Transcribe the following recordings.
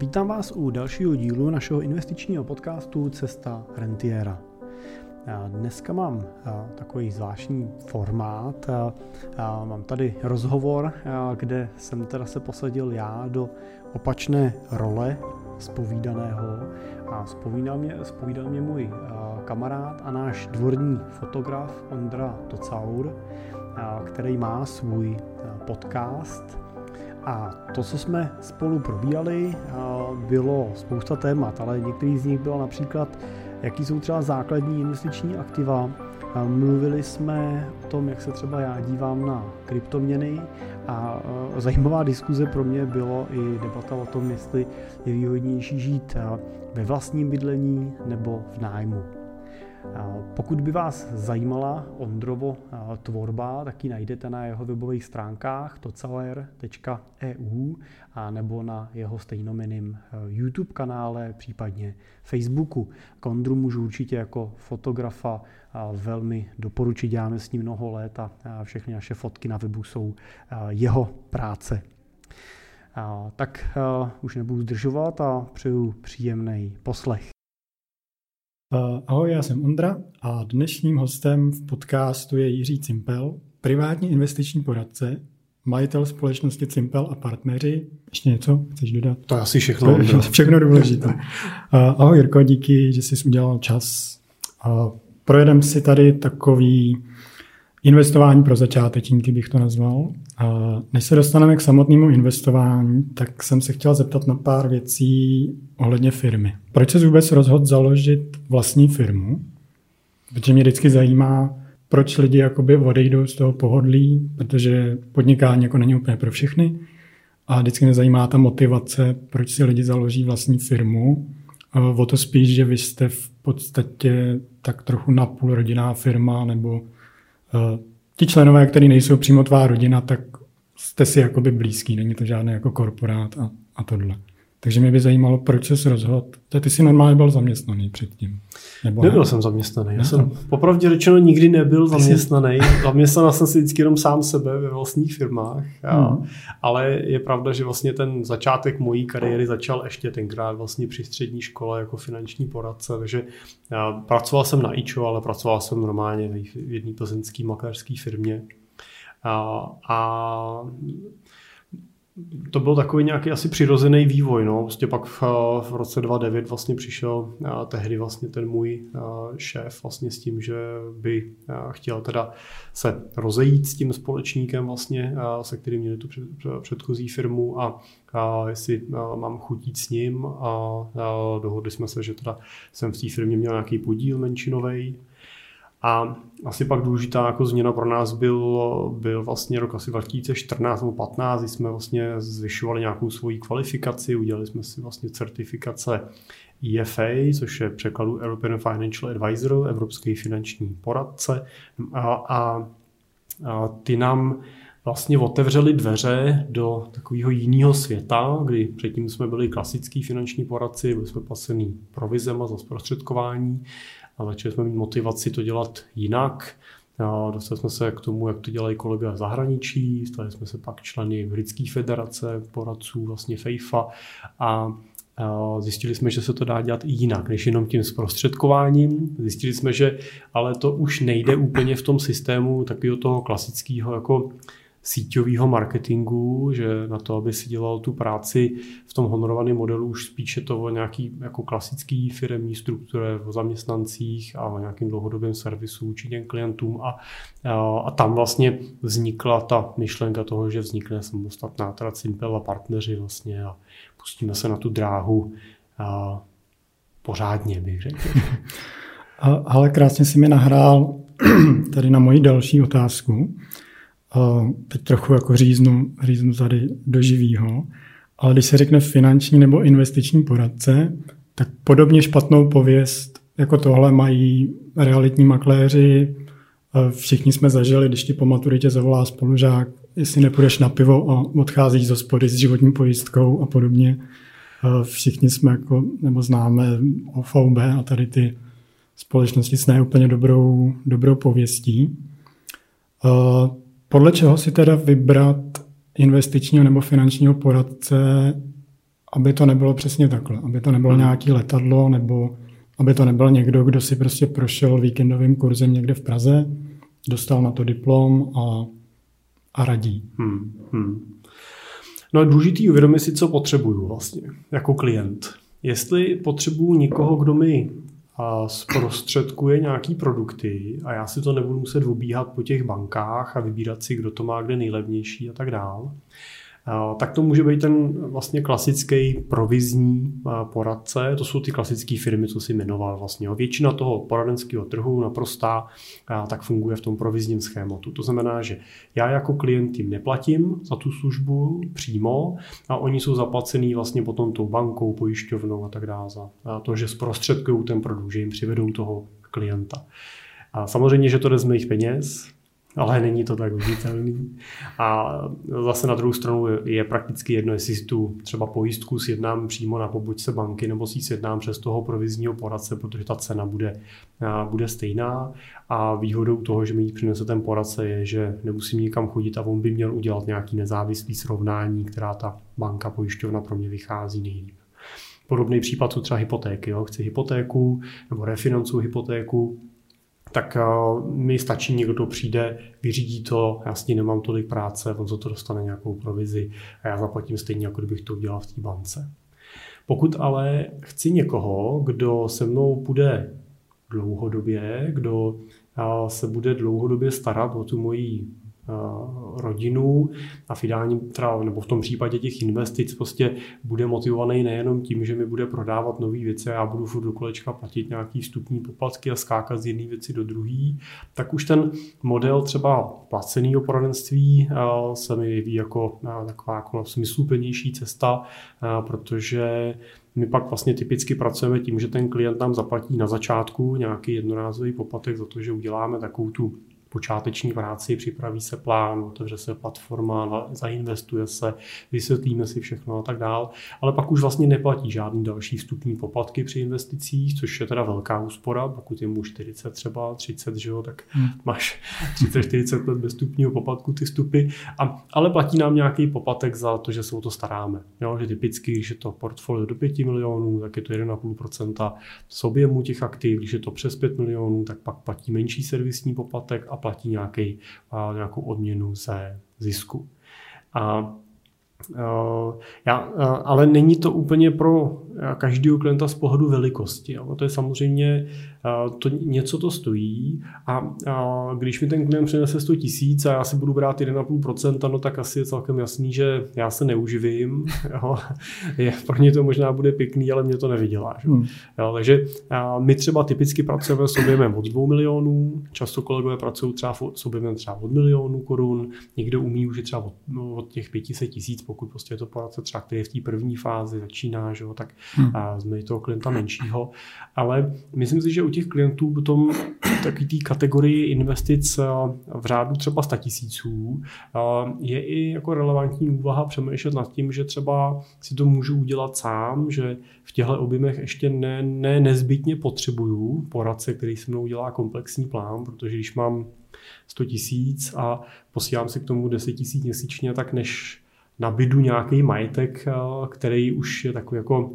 Vítám vás u dalšího dílu našeho investičního podcastu Cesta Rentiera. Dneska mám takový zvláštní formát. Mám tady rozhovor, kde jsem teda se posadil já do opačné role spovídaného a spovídal mě, spovídal mě můj kamarád a náš dvorní fotograf Ondra Tocaur, který má svůj podcast a to, co jsme spolu probíhali, bylo spousta témat, ale některý z nich bylo například, jaký jsou třeba základní investiční aktiva. Mluvili jsme o tom, jak se třeba já dívám na kryptoměny a zajímavá diskuze pro mě bylo i debata o tom, jestli je výhodnější žít ve vlastním bydlení nebo v nájmu. Pokud by vás zajímala Ondrovo tvorba, tak ji najdete na jeho webových stránkách tocaler.eu a nebo na jeho stejnomeným YouTube kanále, případně Facebooku. Kondru můžu určitě jako fotografa velmi doporučit, děláme s ním mnoho let a všechny naše fotky na webu jsou jeho práce. Tak už nebudu zdržovat a přeju příjemný poslech. Uh, ahoj, já jsem Ondra a dnešním hostem v podcastu je Jiří Cimpel, privátní investiční poradce, majitel společnosti Cimpel a partneři. Ještě něco chceš dodat? To je asi všechno. To je všechno důležité. Uh, ahoj Jirko, díky, že jsi udělal čas. Uh, projedeme si tady takový investování pro začátečníky, bych to nazval. Než se dostaneme k samotnému investování, tak jsem se chtěl zeptat na pár věcí ohledně firmy. Proč se vůbec rozhodl založit vlastní firmu? Protože mě vždycky zajímá, proč lidi jakoby odejdou z toho pohodlí, protože podnikání jako není úplně pro všechny. A vždycky mě zajímá ta motivace, proč si lidi založí vlastní firmu. O to spíš, že vy jste v podstatě tak trochu napůl rodinná firma, nebo ti členové, kteří nejsou přímo tvá rodina, tak jste si jakoby blízký, není to žádný jako korporát a, a tohle. Takže mě by zajímalo, proč jsi rozhodl. Ty jsi normálně byl zaměstnaný předtím. Nebo nebyl ne? jsem zaměstnaný. Já jsem popravdě řečeno nikdy nebyl zaměstnaný. Zaměstnal jsem si vždycky jenom sám sebe ve vlastních firmách. A, hmm. Ale je pravda, že vlastně ten začátek mojí kariéry začal ještě tenkrát vlastně při střední škole jako finanční poradce. Takže já pracoval jsem na IČO, ale pracoval jsem normálně v jedné plzeňské makléřské firmě. A, a to byl takový nějaký asi přirozený vývoj. No. Vlastně pak v, v roce 2009 vlastně přišel a tehdy vlastně ten můj šéf vlastně s tím, že by chtěl teda se rozejít s tím společníkem vlastně, se kterým měli tu před, předchozí firmu a, a jestli a, mám chutit s ním a, a dohodli jsme se, že teda jsem v té firmě měl nějaký podíl menšinový a asi pak důležitá jako změna pro nás byl, byl vlastně rok asi 2014 nebo 15, kdy jsme vlastně zvyšovali nějakou svoji kvalifikaci, udělali jsme si vlastně certifikace EFA, což je překladu European Financial Advisor, Evropský finanční poradce. A, a, a ty nám vlastně otevřeli dveře do takového jiného světa, kdy předtím jsme byli klasický finanční poradci, byli jsme placený provizema za zprostředkování a začali jsme mít motivaci to dělat jinak. A dostali jsme se k tomu, jak to dělají kolegové v zahraničí, stali jsme se pak členy Britské federace poradců, vlastně FEIFA a Zjistili jsme, že se to dá dělat i jinak, než jenom tím zprostředkováním. Zjistili jsme, že ale to už nejde úplně v tom systému takového toho klasického jako síťového marketingu, že na to, aby si dělal tu práci v tom honorovaném modelu, už spíše to o nějaký jako klasický firmní struktuře, o zaměstnancích a o nějakým dlouhodobém servisu vůči těm klientům a, a, a tam vlastně vznikla ta myšlenka toho, že vznikne samostatná teda Simpel a partneři vlastně a pustíme se na tu dráhu a, pořádně, bych řekl. Ale krásně si mi nahrál tady na moji další otázku. Teď trochu jako říznu, říznu tady do živýho. Ale když se řekne finanční nebo investiční poradce, tak podobně špatnou pověst jako tohle mají realitní makléři. Všichni jsme zažili, když ti po maturitě zavolá spolužák, jestli nepůjdeš na pivo a odcházíš z hospody s životní pojistkou a podobně. Všichni jsme jako, nebo známe OVB a tady ty společnosti s neúplně dobrou, dobrou pověstí. Podle čeho si teda vybrat investičního nebo finančního poradce aby to nebylo přesně takhle, aby to nebylo hmm. nějaký letadlo nebo aby to nebyl někdo, kdo si prostě prošel víkendovým kurzem někde v Praze, dostal na to diplom a, a radí. Hmm. Hmm. No a důležitý uvědomit si, co potřebuju vlastně jako klient. Jestli potřebuju někoho, kdo mi zprostředkuje nějaký produkty a já si to nebudu muset obíhat po těch bankách a vybírat si, kdo to má kde nejlevnější a tak dál, tak to může být ten vlastně klasický provizní poradce. To jsou ty klasické firmy, co si jmenoval vlastně. Většina toho poradenského trhu naprostá tak funguje v tom provizním schématu. To znamená, že já jako klient jim neplatím za tu službu přímo a oni jsou zaplacený vlastně potom tou bankou, pojišťovnou a tak dále za to, že zprostředkují ten produkt, že jim přivedou toho klienta. A samozřejmě, že to jde z mých peněz, ale není to tak viditelný. A zase na druhou stranu je prakticky jedno, jestli si tu třeba pojistku sjednám přímo na pobočce banky nebo si ji sjednám přes toho provizního poradce, protože ta cena bude, bude stejná. A výhodou toho, že mi ji přinese ten poradce, je, že nemusím nikam chodit a on by měl udělat nějaký nezávislý srovnání, která ta banka pojišťovna pro mě vychází nejlíp. Podobný případ jsou třeba hypotéky. Jo. Chci hypotéku nebo refinancuji hypotéku, tak eh, mi stačí někdo, kdo přijde, vyřídí to, já s ní nemám tolik práce, on za to dostane nějakou provizi a já zaplatím stejně, jako kdybych to udělal v té bance. Pokud ale chci někoho, kdo se mnou bude dlouhodobě, kdo eh, se bude dlouhodobě starat o tu moji rodinu a v ideálním, teda, nebo v tom případě těch investic prostě bude motivovaný nejenom tím, že mi bude prodávat nové věci a já budu furt do kolečka platit nějaký vstupní poplatky a skákat z jedné věci do druhé, tak už ten model třeba placeného poradenství eh, se mi jeví jako eh, taková jako smysluplnější cesta, protože my pak vlastně typicky pracujeme tím, že ten klient nám zaplatí na začátku nějaký jednorázový poplatek za to, že uděláme takovou tu počáteční práci, připraví se plán, otevře se platforma, zainvestuje se, vysvětlíme si všechno a tak dál, ale pak už vlastně neplatí žádný další vstupní poplatky při investicích, což je teda velká úspora, pokud je mu 40 třeba, 30, že jo, tak hmm. máš 30-40 let bez vstupního poplatku ty vstupy, a, ale platí nám nějaký poplatek za to, že se o to staráme. Jo, že typicky, když je to portfolio do 5 milionů, tak je to 1,5% z objemu těch aktiv, když je to přes 5 milionů, tak pak platí menší servisní poplatek a platí nějaký, nějakou odměnu ze zisku. A já, ale není to úplně pro každého klienta z pohledu velikosti. Jo. To je samozřejmě, to něco to stojí a, a když mi ten klient přinese 100 tisíc a já si budu brát 1,5%, no tak asi je celkem jasný, že já se neuživím. Jo. Je, pro ně to možná bude pěkný, ale mě to nevydělá. Že? Hmm. Jo, takže my třeba typicky pracujeme s objemem od 2 milionů, často kolegové pracují třeba s objemem třeba od milionů korun, někdo umí už třeba od, no, od těch 500 tisíc, pokud prostě je to poradce třeba, který je v té první fázi, začíná, že jo, tak hmm. a jsme toho klienta menšího. Ale myslím si, že u těch klientů potom taky té kategorii investic v řádu třeba 100 tisíců je i jako relevantní úvaha přemýšlet nad tím, že třeba si to můžu udělat sám, že v těchto objemech ještě ne, ne nezbytně potřebuju poradce, který se mnou udělá komplexní plán, protože když mám 100 tisíc a posílám si k tomu 10 tisíc měsíčně, tak než nabidu nějaký majetek, eh, který už je takový jako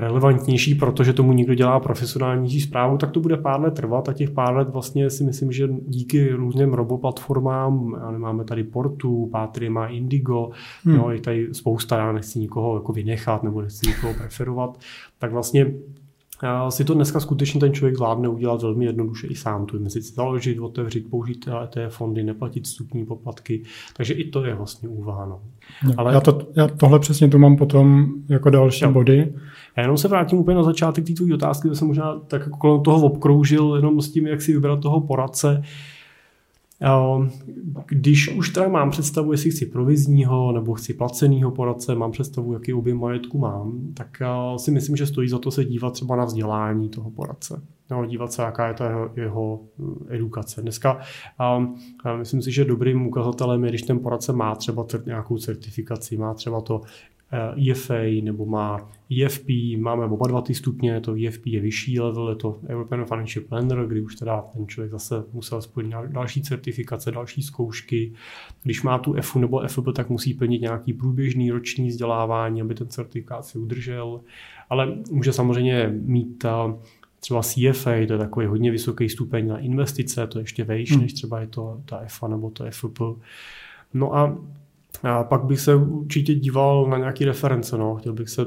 relevantnější, protože tomu někdo dělá profesionálnější zprávu, tak to bude pár let trvat a těch pár let vlastně si myslím, že díky různým roboplatformám, máme tady Portu, Pátry má Indigo, hmm. jo, je tady spousta, já nechci nikoho jako vynechat nebo nechci nikoho preferovat, tak vlastně si to dneska skutečně ten člověk zvládne udělat velmi jednoduše i sám. Tu investici založit, otevřít, použít té fondy, neplatit vstupní poplatky. Takže i to je vlastně úvaha. No. Ale... Já, to, já tohle přesně tu mám potom jako další jo. body. Já jenom se vrátím úplně na začátek té tvojí otázky, to jsem možná tak jako kolem toho obkroužil, jenom s tím, jak si vybrat toho poradce. Když už teda mám představu, jestli chci provizního nebo chci placeného poradce, mám představu, jaký objem majetku mám, tak si myslím, že stojí za to se dívat třeba na vzdělání toho poradce. No, dívat se, jaká je ta jeho, jeho eh, edukace. Dneska um, myslím si, že dobrým ukazatelem je, když ten poradce má třeba nějakou certifikaci, má třeba to EFA nebo má EFP, máme oba dva ty stupně, to EFP je vyšší level, je to European Financial Planner, kdy už teda ten člověk zase musel splnit další certifikace, další zkoušky. Když má tu EFU nebo EFB, tak musí plnit nějaký průběžný roční vzdělávání, aby ten certifikát si udržel, ale může samozřejmě mít třeba CFA, to je takový hodně vysoký stupeň na investice, to je ještě vejš, hmm. než třeba je to ta EFA nebo to FP. No a a pak bych se určitě díval na nějaké reference. No. Chtěl bych se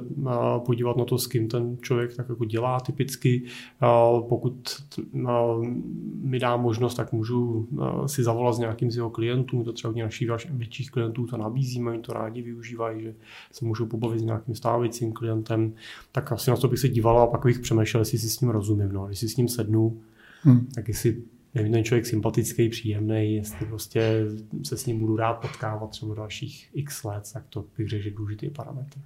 podívat na to, s kým ten člověk tak jako dělá typicky. Pokud mi dá možnost, tak můžu si zavolat s nějakým z jeho klientů. To třeba u našich větších klientů to nabízíme, oni to rádi využívají, že se můžou pobavit s nějakým stávajícím klientem. Tak asi na to bych se díval a pak bych přemýšlel, jestli si s ním rozumím. No. Když si s ním sednu, hmm. tak jestli je ten člověk sympatický, příjemný, jestli prostě se s ním budu rád potkávat třeba dalších x let, tak to bych řekl, že důležitý parametr.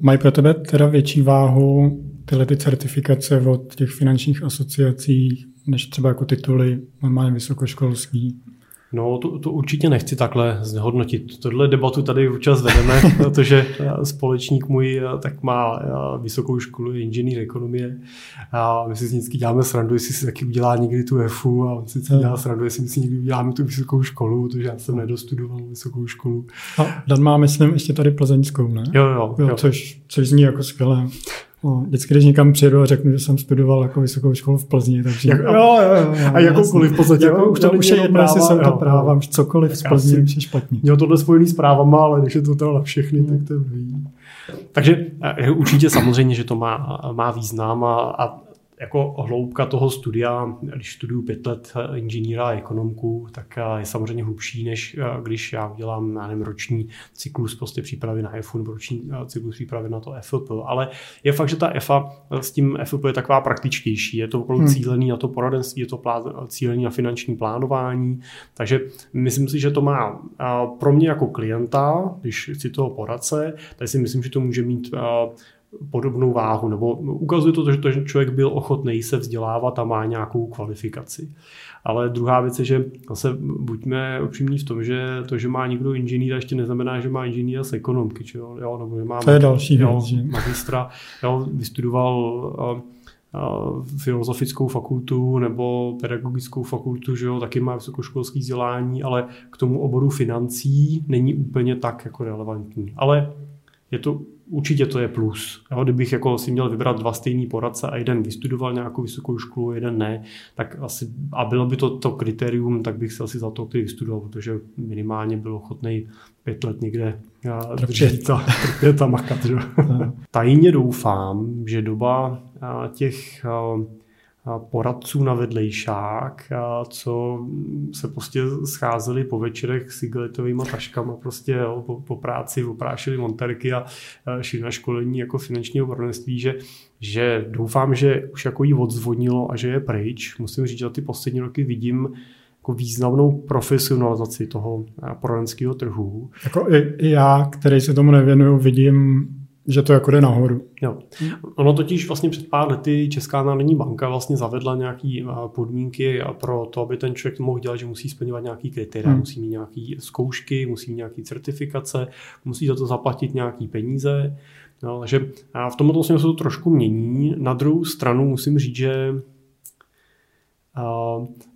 Mají pro tebe teda větší váhu tyhle ty certifikace od těch finančních asociací, než třeba jako tituly normálně vysokoškolský? No, to, to určitě nechci takhle znehodnotit. Tohle debatu tady občas vedeme, protože společník můj eh, tak má eh, vysokou školu inženýr ekonomie a my si vždycky děláme srandu, jestli si taky udělá někdy tu EFU a on si dělá srandu, jestli my si někdy uděláme tu vysokou školu, protože já jsem nedostudoval vysokou školu. A Dan má, myslím, ještě tady plzeňskou, ne? Jo, jo. jo. jo. Což, což zní jako skvělé. No, vždycky, když někam přijedu a řeknu, že jsem studoval jako vysokou školu v Plzni, takže... Jak, jo, jo, jo, a jakoukoliv v podstatě. Jako, už to, už je jedno, jestli jsem to práva, už cokoliv z Plzni už je špatně. Měl tohle spojený s právama, ale když je to teda na všechny, tak to je Takže eh, určitě samozřejmě, že to má, má význam a, a jako hloubka toho studia, když studuju pět let inženýra a ekonomku, tak je samozřejmě hlubší, než eh, když já udělám já nevím, roční cyklus prostě přípravy na EFU nebo roční eh, cyklus přípravy na to FLP. Ale je fakt, že ta EFA eh, s tím FLP je taková praktičtější. Je to opravdu hmm. cílený na to poradenství, je to cílený na finanční plánování. Takže myslím si, že to má pro mě jako klienta, když chci toho poradce, tak si myslím, že to může mít podobnou váhu, nebo ukazuje to, že ten člověk byl ochotný se vzdělávat a má nějakou kvalifikaci. Ale druhá věc je, že zase buďme upřímní v tom, že to, že má někdo inženýra, ještě neznamená, že má inženýra z ekonomky, či jo? jo nebo že má to je další jo, věc, magistra, jo, vystudoval filozofickou fakultu nebo pedagogickou fakultu, že jo, taky má vysokoškolský vzdělání, ale k tomu oboru financí není úplně tak jako relevantní. Ale je to určitě to je plus. Jo, kdybych jako si měl vybrat dva stejný poradce a jeden vystudoval nějakou vysokou školu, jeden ne, tak asi, a bylo by to to kritérium, tak bych se asi za to, který vystudoval, protože minimálně byl ochotný pět let někde držet a trpět a makat. Že? Tajně doufám, že doba těch poradců na vedlejšák, co se prostě scházeli po večerech s igelitovými taškama prostě jo, po, po, práci, oprášili monterky a šli na školení jako finančního poradenství, že, že doufám, že už jako jí odzvodnilo a že je pryč. Musím říct, že ty poslední roky vidím jako významnou profesionalizaci toho poradenského trhu. Jako i já, který se tomu nevěnuju, vidím že to jako jde nahoru. Jo. Ono totiž vlastně před pár lety Česká národní banka vlastně zavedla nějaké podmínky pro to, aby ten člověk mohl dělat, že musí splňovat nějaký kritéria, hmm. musí mít nějaké zkoušky, musí mít nějaké certifikace, musí za to zaplatit nějaké peníze. No, takže v tomto se to trošku mění. Na druhou stranu musím říct, že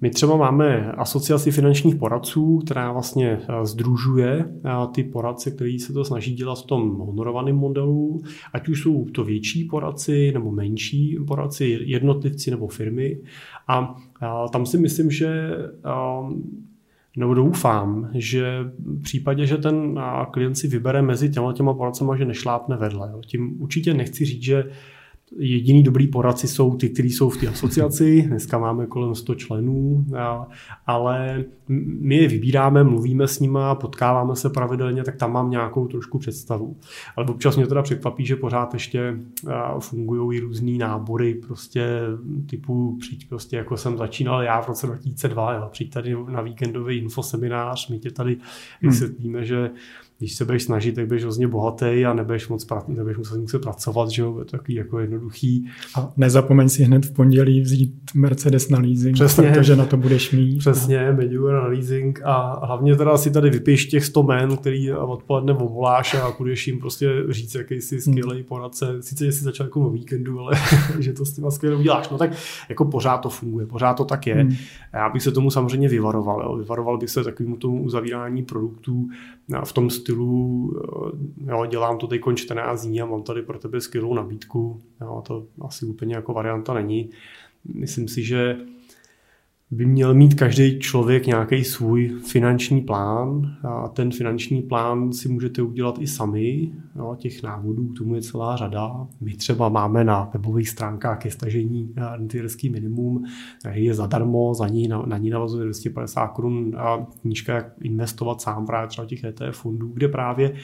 my třeba máme asociaci finančních poradců, která vlastně združuje ty poradce, kteří se to snaží dělat v tom honorovaném modelu, ať už jsou to větší poradci nebo menší poradci, jednotlivci nebo firmy. A tam si myslím, že nebo doufám, že v případě, že ten klient si vybere mezi těma těma poradcema, že nešlápne vedle. Tím určitě nechci říct, že Jediný dobrý poradci jsou ty, kteří jsou v té asociaci. Dneska máme kolem 100 členů, ale my je vybíráme, mluvíme s nimi, potkáváme se pravidelně, tak tam mám nějakou trošku představu. Ale občas mě teda překvapí, že pořád ještě fungují i různý nábory, prostě typu přijď prostě, jako jsem začínal já v roce 2002, jo, přijď tady na víkendový infoseminář, my tě tady hmm. vysvětlíme, hmm. že když se budeš snažit, tak budeš hrozně bohatý a nebudeš moc nebudeš muset, muset pracovat, že jo, je to takový jako jednoduchý. A nezapomeň si hned v pondělí vzít Mercedes na leasing, Přesně, protože na to budeš mít. Přesně, Mediur na leasing a hlavně teda si tady vypíš těch 100 men, který odpoledne voláš a budeš jim prostě říct, jaký jsi skvělý hmm. poradce. Sice jsi začal jako o víkendu, ale že to s tím skvěle uděláš. No tak jako pořád to funguje, pořád to tak je. Hmm. Já bych se tomu samozřejmě vyvaroval. Jo. Vyvaroval bych se takovému tomu uzavírání produktů v tom stylu, eh, jo, dělám to teď 14 dní a mám tady pro tebe skvělou nabídku. Jo, to asi úplně jako varianta není. Myslím si, že by měl mít každý člověk nějaký svůj finanční plán a ten finanční plán si můžete udělat i sami. No, těch návodů k tomu je celá řada. My třeba máme na webových stránkách ke stažení rentierský minimum, je zadarmo, za ní, na, na ní navazuje 250 korun a knížka, jak investovat sám právě třeba těch ETF fondů, kde právě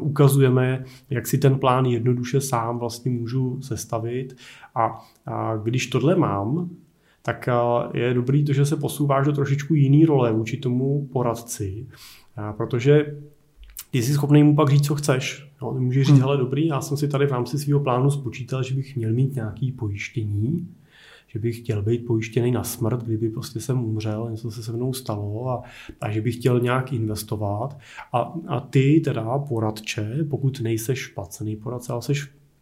ukazujeme, jak si ten plán jednoduše sám vlastně můžu sestavit a, a když tohle mám, tak eh, je dobrý to, že se posouváš do trošičku jiný role vůči tomu poradci, eh, protože ty jsi schopný mu pak říct, co chceš. Jo, ty můžeš říct, hmm. hele dobrý, já jsem si tady v rámci svého plánu spočítal, že bych měl mít nějaký pojištění, že bych chtěl být pojištěný na smrt, kdyby prostě jsem umřel, něco se se mnou stalo a, a že bych chtěl nějak investovat. A, a ty teda poradče, pokud nejseš placený poradce, ale jsi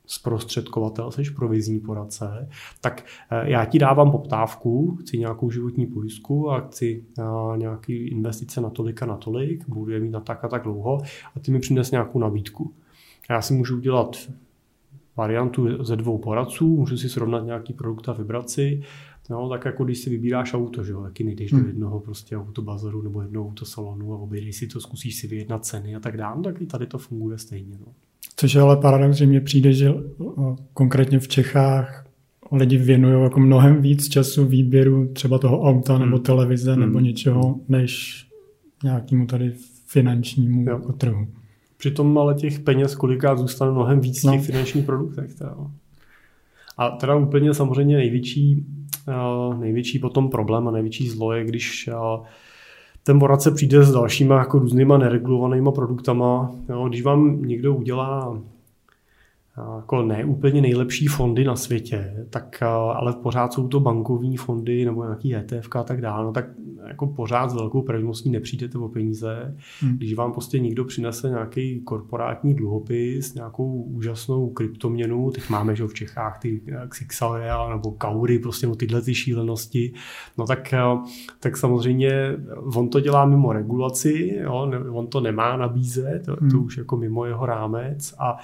zprostředkovatel, jsi provizní poradce, tak eh, já ti dávám poptávku, chci nějakou životní pojistku a chci eh, nějaký investice na tolik a na tolik, budu je mít na tak a tak dlouho a ty mi přines nějakou nabídku. Já si můžu udělat variantu ze dvou poradců, můžu si srovnat nějaký produkt a vibraci, No, tak jako když si vybíráš auto, že jo, taky nejdeš hmm. do jednoho prostě autobazaru nebo jednoho autosalonu a objedeš si to, zkusíš si vyjednat ceny a tak dále, tak i tady to funguje stejně. No. Což je ale paradox, že mně přijde, že konkrétně v Čechách lidi věnují jako mnohem víc času výběru třeba toho auta hmm. nebo televize hmm. nebo něčeho, než nějakému tady finančnímu jako trhu. Přitom ale těch peněz kolikrát zůstane mnohem víc v těch no. finančních produktech. Teda. A teda úplně samozřejmě největší, největší potom problém a největší zlo je, když ten poradce přijde s dalšíma jako různýma neregulovanýma produktama. Jo, když vám někdo udělá jako ne úplně nejlepší fondy na světě, tak ale pořád jsou to bankovní fondy nebo nějaký ETF a tak dále, no tak jako pořád s velkou pravděpodobností nepřijdete o peníze. Hmm. Když vám prostě někdo přinese nějaký korporátní dluhopis, nějakou úžasnou kryptoměnu, teď máme že v Čechách ty Xixaly nebo Kaury, prostě no tyhle ty šílenosti, no tak, tak samozřejmě on to dělá mimo regulaci, jo, on to nemá nabízet, to, hmm. to už jako mimo jeho rámec a,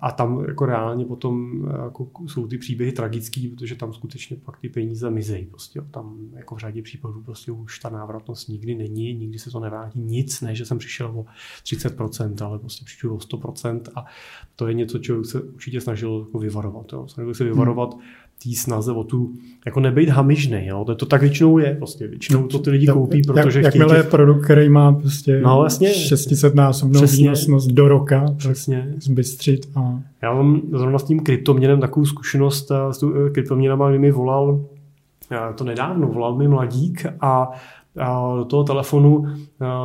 a tam jako reálně potom jako jsou ty příběhy tragický, protože tam skutečně pak ty peníze mizejí. Prostě, tam jako v řadě případů prostě už ta návratnost nikdy není, nikdy se to nevrátí nic, ne, že jsem přišel o 30%, ale prostě přišel o 100% a to je něco, čeho se určitě snažil jako vyvarovat. Jo. Snažil se vyvarovat hmm té snaze o tu, jako nebejt hamižný, jo? To, to tak většinou je, prostě většinou to ty lidi koupí, protože jak, Jakmile je produkt, který má prostě no, vlastně, 600 násobnou výnosnost do roka, přesně. zbystřit. A... Já mám zrovna s tím kryptoměnem takovou zkušenost, s tou eh, kryptoměnama, kdy mi volal to nedávno, volal mi mladík a do toho telefonu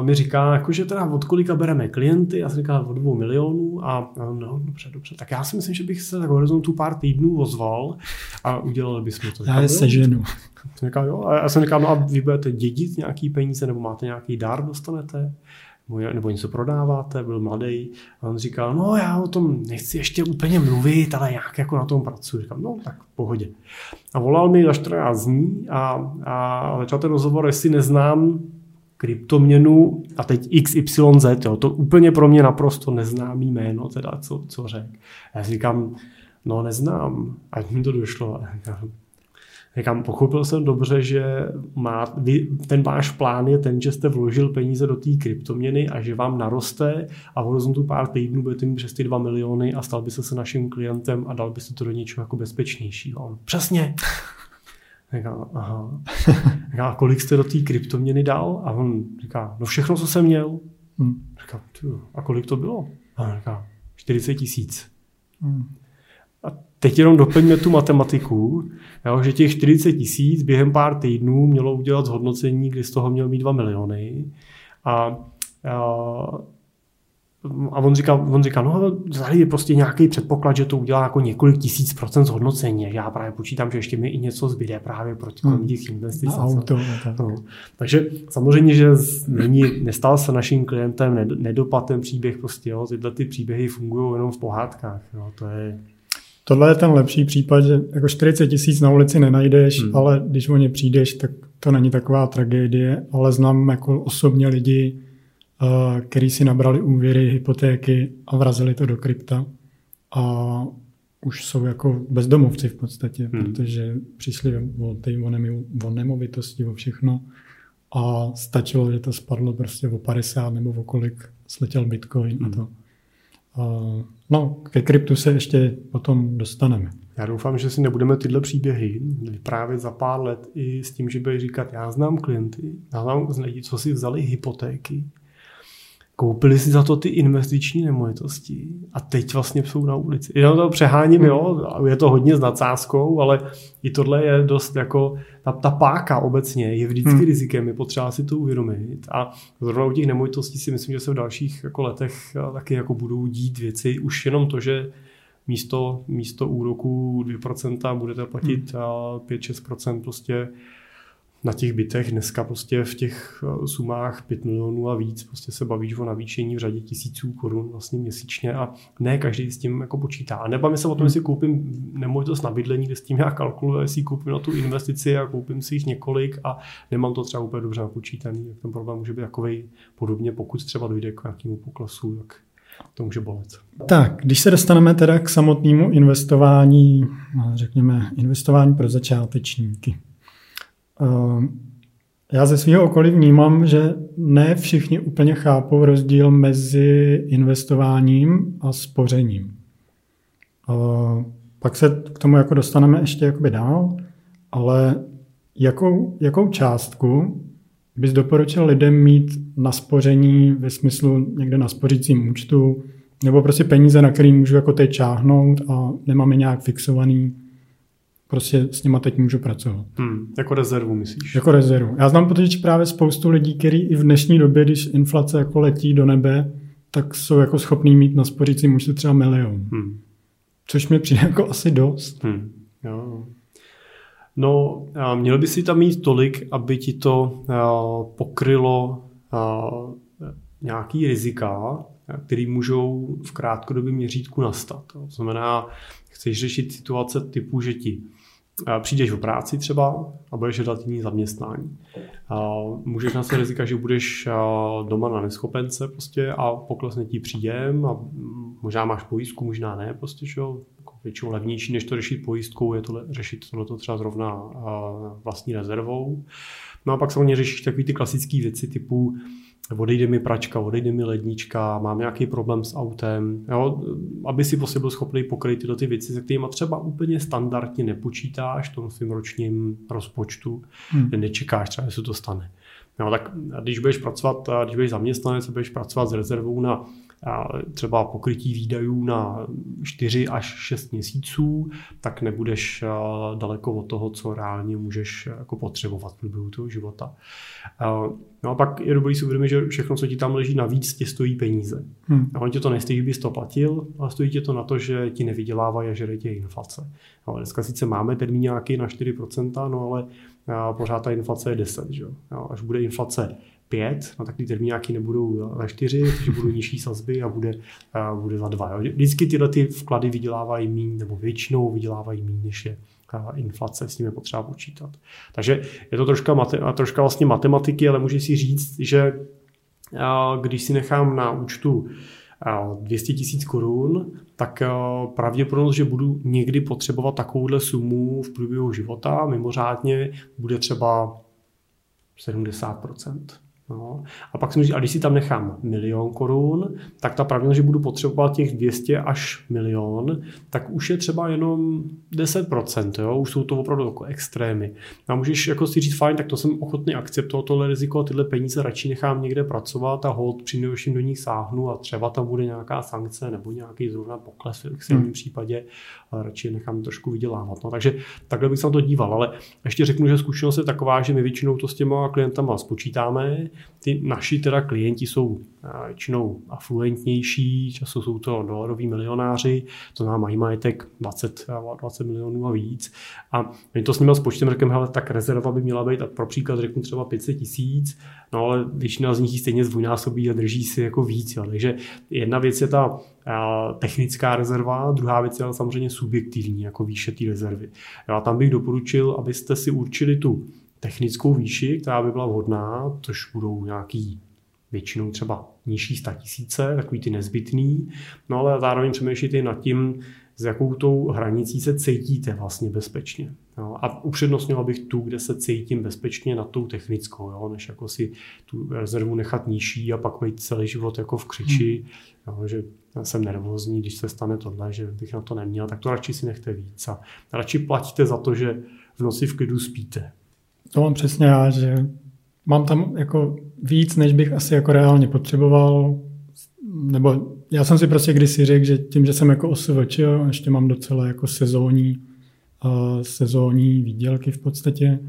mi říká, jako, že teda od kolika bereme klienty, já jsem říkal od dvou milionů a no, dobře, dobře, tak já si myslím, že bych se tak horizontu pár týdnů ozval a udělali bychom to. Já je seženu. jo. A já jsem říkal, no a vy budete dědit nějaký peníze nebo máte nějaký dár, dostanete? Nebo něco prodáváte, byl mladý. A on říkal, no já o tom nechci ještě úplně mluvit, ale jak jako na tom pracuji. Říkal, no tak v pohodě. A volal mi za 14 dní a, a začal ten rozhovor, jestli neznám kryptoměnu a teď XYZ, jo, to úplně pro mě naprosto neznámý jméno, teda co, co řek. A já říkám, no neznám, ať mi to došlo. Říkám, pochopil jsem dobře, že má, vy, ten váš plán je ten, že jste vložil peníze do té kryptoměny a že vám naroste a v horizontu pár týdnů budete mít přes ty 2 miliony a stal byste se naším klientem a dal byste to do něčeho jako bezpečnějšího. On, přesně. Říká, aha. Říká, a kolik jste do té kryptoměny dal? A on říká, no všechno, co jsem měl. Hmm. Říká, a kolik to bylo? A on říká, 40 tisíc. Hmm. A teď jenom doplňme tu matematiku, jo, že těch 40 tisíc během pár týdnů mělo udělat zhodnocení, kdy z toho měl mít 2 miliony. A, a a on říká, on říká, no tady je prostě nějaký předpoklad, že to udělá jako několik tisíc procent zhodnocení. Já právě počítám, že ještě mi i něco zbyde právě proti hmm. těch investic. Auto, tak. no. Takže samozřejmě, že není, nestal se naším klientem nedopad ten příběh, prostě, jo, tyhle ty příběhy fungují jenom v pohádkách. Jo, to je, Tohle je ten lepší případ, že jako 40 tisíc na ulici nenajdeš, hmm. ale když o ně přijdeš, tak to není taková tragédie, ale znám jako osobně lidi, eh, kteří si nabrali úvěry, hypotéky a vrazili to do krypta a už jsou jako bezdomovci v podstatě, hmm. protože přišli o ty o nemovitosti, o všechno a stačilo, že to spadlo prostě o 50 nebo o kolik sletěl bitcoin hmm. a to. No, ke kryptu se ještě potom dostaneme. Já doufám, že si nebudeme tyhle příběhy právě za pár let i s tím, že budeš říkat, já znám klienty, já znám lidi, co si vzali hypotéky, koupili si za to ty investiční nemovitosti a teď vlastně jsou na ulici. Já to přeháním, jo, je to hodně s nadsázkou, ale i tohle je dost jako, ta, ta páka obecně je vždycky hmm. rizikem, je potřeba si to uvědomit a zrovna u těch nemovitostí si myslím, že se v dalších jako letech taky jako budou dít věci, už jenom to, že místo, místo úroku 2% budete platit hmm. 5-6% prostě na těch bytech dneska prostě v těch eh, sumách 5 milionů a víc prostě se bavíš o navýšení v řadě tisíců korun vlastně měsíčně a ne každý s tím jako počítá. A nebavím se o tom, hmm. jestli koupím nemovitost na bydlení, kde s tím já kalkuluji, jestli koupím na tu investici a koupím si jich několik a nemám to třeba úplně dobře napočítaný, tak ten problém může být takový podobně, pokud třeba dojde k nějakému poklesu, tak to může bolet. Tak, když se dostaneme teda k samotnému investování, řekněme, investování pro začátečníky. Ehm, já ze svého okolí vnímám, že ne všichni úplně chápou rozdíl mezi investováním a spořením. Ehm, pak se k tomu jako dostaneme ještě jakoby dál, ale jakou, jakou částku bys doporučil lidem mít na spoření ve smyslu někde na spořícím účtu, nebo prostě peníze, na který můžu jako teď čáhnout a nemáme nějak fixovaný prostě s nima teď můžu pracovat. Hmm, jako rezervu myslíš? Jako rezervu. Já znám protože právě spoustu lidí, kteří i v dnešní době, když inflace jako letí do nebe, tak jsou jako schopní mít na spořící můžu třeba milion. Hmm. Což mi přijde jako asi dost. Hmm. Jo. No, měl by si tam mít tolik, aby ti to pokrylo nějaký rizika, který můžou v krátkodobém měřítku nastat. To znamená, chceš řešit situace typu, že ti přijdeš o práci třeba a budeš hledat jiný zaměstnání. Můžeš na se rizika, že budeš doma na neschopence prostě a poklesne ti příjem a možná máš pojistku, možná ne, prostě, že jako většinou levnější, než to řešit pojistkou, je to řešit tohleto třeba zrovna vlastní rezervou. No a pak samozřejmě řešíš takové ty klasické věci typu odejde mi pračka, odejde mi lednička, mám nějaký problém s autem, jo, aby si prostě byl schopný pokryt tyto ty věci, se kterými třeba úplně standardně nepočítáš v tom svým ročním rozpočtu, hmm. nečekáš třeba, že se to stane. No, tak když budeš pracovat, když budeš zaměstnanec, budeš pracovat s rezervou na třeba pokrytí výdajů na 4 až 6 měsíců, tak nebudeš daleko od toho, co reálně můžeš jako potřebovat v průběhu toho života. No a pak je dobrý si uvědomit, že všechno, co ti tam leží navíc, tě stojí peníze. Hmm. A on tě to nestojí, bys to platil, ale stojí tě to na to, že ti nevydělávají a žere tě inflace. Ale dneska sice máme termín nějaký na 4%, no ale pořád ta inflace je 10. Že? Až bude inflace 5, no tak ty termíňáky nebudou za 4, takže budou nižší sazby a bude, a bude za 2. Jo. Vždycky tyhle ty vklady vydělávají méně, nebo většinou vydělávají méně, než je inflace, s tím je potřeba počítat. Takže je to troška, mate, troška vlastně matematiky, ale můžu si říct, že když si nechám na účtu 200 tisíc korun, tak pravděpodobnost, že budu někdy potřebovat takovouhle sumu v průběhu života, mimořádně bude třeba 70 No. A pak jsem říct, a když si tam nechám milion korun, tak ta pravděpodobnost, že budu potřebovat těch 200 až milion, tak už je třeba jenom 10%, jo? už jsou to opravdu jako extrémy. A můžeš jako si říct, fajn, tak to jsem ochotný akceptovat tohle riziko a tyhle peníze radši nechám někde pracovat a hold při do nich sáhnu a třeba tam bude nějaká sankce nebo nějaký zrovna pokles v extrémním hmm. případě, ale radši nechám trošku vydělávat. No, takže takhle bych se na to díval, ale ještě řeknu, že zkušenost je taková, že my většinou to s těma klientama spočítáme, Ty naši teda klienti jsou většinou afluentnější, často jsou to dolaroví milionáři, to znamená mají majetek 20, 20 milionů a víc. A my to s nimi spočtem řekneme, hele, tak rezerva by měla být, a pro příklad řeknu třeba 500 tisíc, no ale většina z nich stejně zdvojnásobí a drží si jako víc. Jo. Takže jedna věc je ta technická rezerva, druhá věc je samozřejmě subjektivní, jako výše té rezervy. Já tam bych doporučil, abyste si určili tu technickou výši, která by byla vhodná, což budou nějaký většinou třeba nižší tisíce, takový ty nezbytný, no ale zároveň přemýšlíte nad tím, s jakou tou hranicí se cítíte vlastně bezpečně. Jo? A upřednostnil bych tu, kde se cítím bezpečně nad tou technickou, jo? než jako si tu rezervu nechat nižší a pak být celý život jako v křiči, hmm. jo? že jsem nervózní, když se stane tohle, že bych na to neměl, tak to radši si nechte víc. A radši platíte za to, že v noci v klidu spíte. To mám přesně já, že mám tam jako víc, než bych asi jako reálně potřeboval, nebo já jsem si prostě kdysi řekl, že tím, že jsem jako OSVČ, ještě mám docela jako sezónní, uh, sezónní výdělky v podstatě,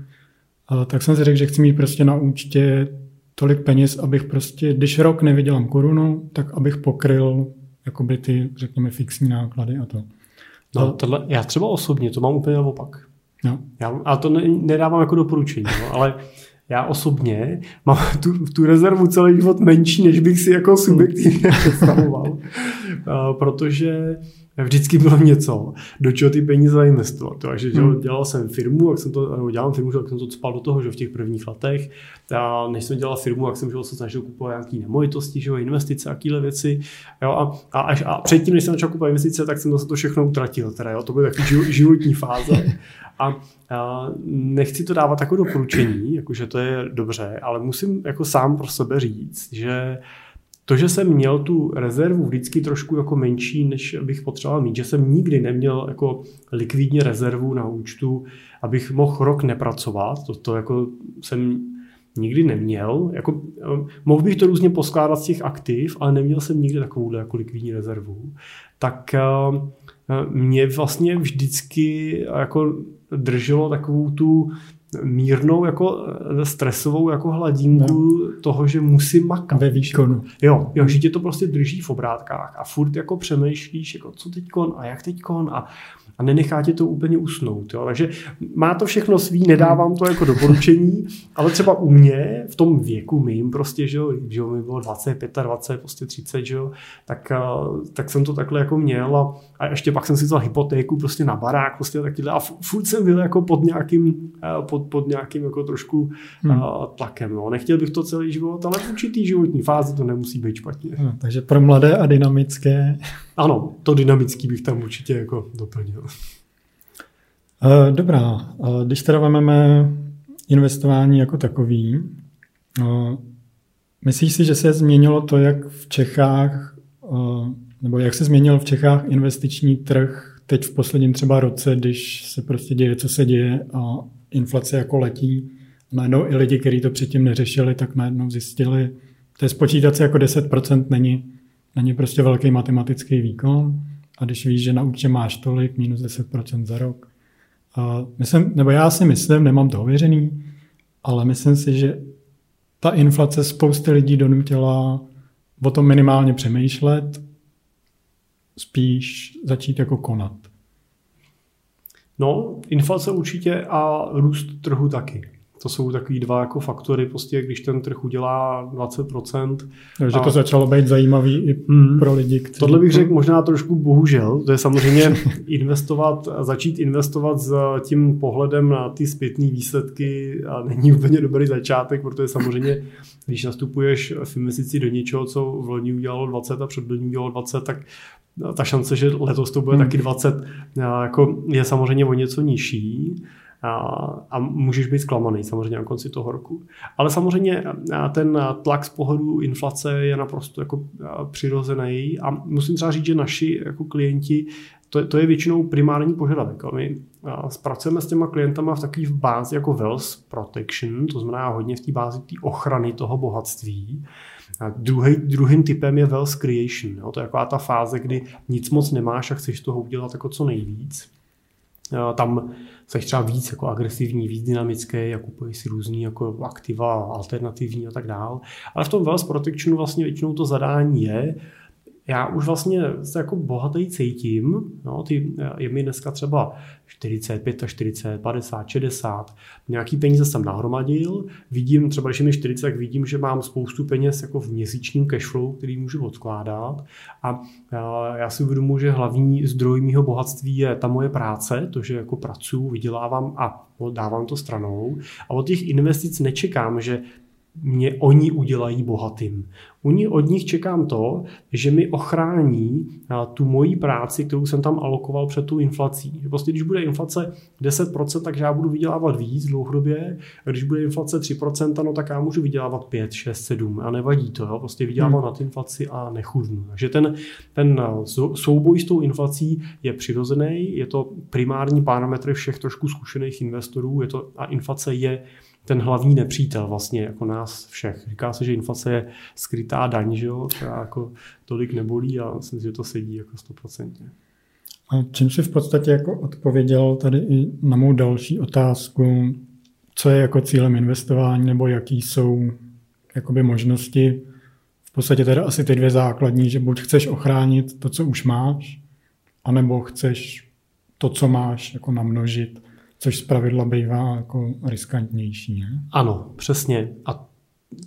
uh, tak jsem si řekl, že chci mít prostě na účtě tolik peněz, abych prostě, když rok nevydělám korunu, tak abych pokryl jakoby ty, řekněme, fixní náklady a to. No, tohle, já třeba osobně to mám úplně naopak. No. Já, a to ne, nedávám jako doporučení, no, ale já osobně mám tu, tu rezervu celý život menší, než bych si jako subjektivně představoval. protože vždycky bylo něco, do čeho ty peníze zainvestovat. Takže hmm. dělal jsem firmu, jak jsem to, nebo dělám firmu, jak jsem to spal do toho, že v těch prvních letech. A než jsem dělal firmu, jak jsem že se snažil kupovat nějaké nemovitosti, že investice a takové věci. Jo, a, a, až, a předtím, než jsem začal kupovat investice, tak jsem to, to všechno utratil. Teda, jo, to byly takové životní fáze. A, a nechci to dávat jako doporučení, jakože to je dobře, ale musím jako sám pro sebe říct, že to, že jsem měl tu rezervu vždycky trošku jako menší, než bych potřeboval mít, že jsem nikdy neměl jako likvidní rezervu na účtu, abych mohl rok nepracovat, to, to jako jsem nikdy neměl. Jako, mohl bych to různě poskládat z těch aktiv, ale neměl jsem nikdy takovou jako likvidní rezervu. Tak mě vlastně vždycky jako drželo takovou tu mírnou jako eh, stresovou jako hladinku no. toho, že musím makat. Ve výkonu. Jo, jo, že tě to prostě drží v obrátkách a furt jako přemýšlíš, jako co teďkon a jak teďkon a a nenechá tě to úplně usnout. Jo. Takže má to všechno svý, nedávám to jako doporučení, ale třeba u mě v tom věku mým prostě, že jo, že jo mi bylo 20, 25, prostě 30, že jo, tak, tak jsem to takhle jako měl a, a ještě pak jsem si vzal hypotéku prostě na barák prostě takyhle a furt jsem byl jako pod nějakým, pod, pod nějakým jako trošku hmm. tlakem. No. Nechtěl bych to celý život, ale v určitý životní fázi to nemusí být špatně. No, takže pro mladé a dynamické ano, to dynamický bych tam určitě jako doplnil. Eh, dobrá, eh, když teda vezmeme investování jako takový, eh, myslíš si, že se změnilo to, jak v Čechách, nebo jak se změnil v Čechách investiční trh teď v posledním třeba roce, když se prostě děje, co se děje a inflace jako letí. Najednou i lidi, kteří to předtím neřešili, tak najednou zjistili, to je spočítat se jako 10% není není prostě velký matematický výkon a když víš, že na účtě máš tolik, minus 10% za rok. A myslím, nebo já si myslím, nemám to ověřený, ale myslím si, že ta inflace spousty lidí donutila o tom minimálně přemýšlet, spíš začít jako konat. No, inflace určitě a růst trhu taky. To jsou takový dva jako faktory, prostě když ten trh udělá 20%. Takže a... to začalo být zajímavý i mm, pro lidi. Kteří... Tohle bych řekl možná trošku bohužel. To je samozřejmě investovat, začít investovat s tím pohledem na ty zpětné výsledky a není úplně dobrý začátek, protože samozřejmě, když nastupuješ v investici do něčeho, co v loni udělalo 20 a před loni udělalo 20, tak ta šance, že letos to bude hmm. taky 20, jako je samozřejmě o něco nižší a, a můžeš být zklamaný samozřejmě na konci toho roku. Ale samozřejmě ten tlak z pohledu inflace je naprosto jako přirozený a musím třeba říct, že naši jako klienti to, to je většinou primární požadavek. My zpracujeme s těma klientama v takové bázi jako wealth protection, to znamená hodně v té bázi té ochrany toho bohatství. A druhý, druhým typem je wealth creation. Jo? To je taková ta fáze, kdy nic moc nemáš a chceš toho udělat jako co nejvíc. tam jsi třeba víc jako agresivní, víc dynamický a kupuješ si různý jako aktiva, alternativní a tak dál. Ale v tom Wealth Protectionu vlastně většinou to zadání je, já už vlastně se jako bohatý cítím, no, ty, je mi dneska třeba 45, 40, 50, 60, nějaký peníze jsem nahromadil, vidím, třeba když je mi 40, tak vidím, že mám spoustu peněz jako v měsíčním cashflow, který můžu odkládat. A já, já si uvědomuji, že hlavní zdroj mého bohatství je ta moje práce, to, že jako pracuji, vydělávám a dávám to stranou. A od těch investic nečekám, že mě oni udělají bohatým. Oni od nich čekám to, že mi ochrání tu moji práci, kterou jsem tam alokoval před tu inflací. Že prostě když bude inflace 10%, tak já budu vydělávat víc dlouhodobě, a když bude inflace 3%, no tak já můžu vydělávat 5, 6, 7 a nevadí to. Jo? Prostě vydělávám hmm. nad inflaci a nechudnu. Takže ten, ten souboj s tou inflací je přirozený, je to primární parametr všech trošku zkušených investorů je to, a inflace je ten hlavní nepřítel vlastně jako nás všech. Říká se, že inflace je skrytá daň, že jo, která jako tolik nebolí a myslím, že to sedí jako stoprocentně. A čím si v podstatě jako odpověděl tady i na mou další otázku, co je jako cílem investování nebo jaký jsou jakoby možnosti. V podstatě teda asi ty dvě základní, že buď chceš ochránit to, co už máš, anebo chceš to, co máš, jako namnožit což z pravidla bývá jako riskantnější. Ne? Ano, přesně. A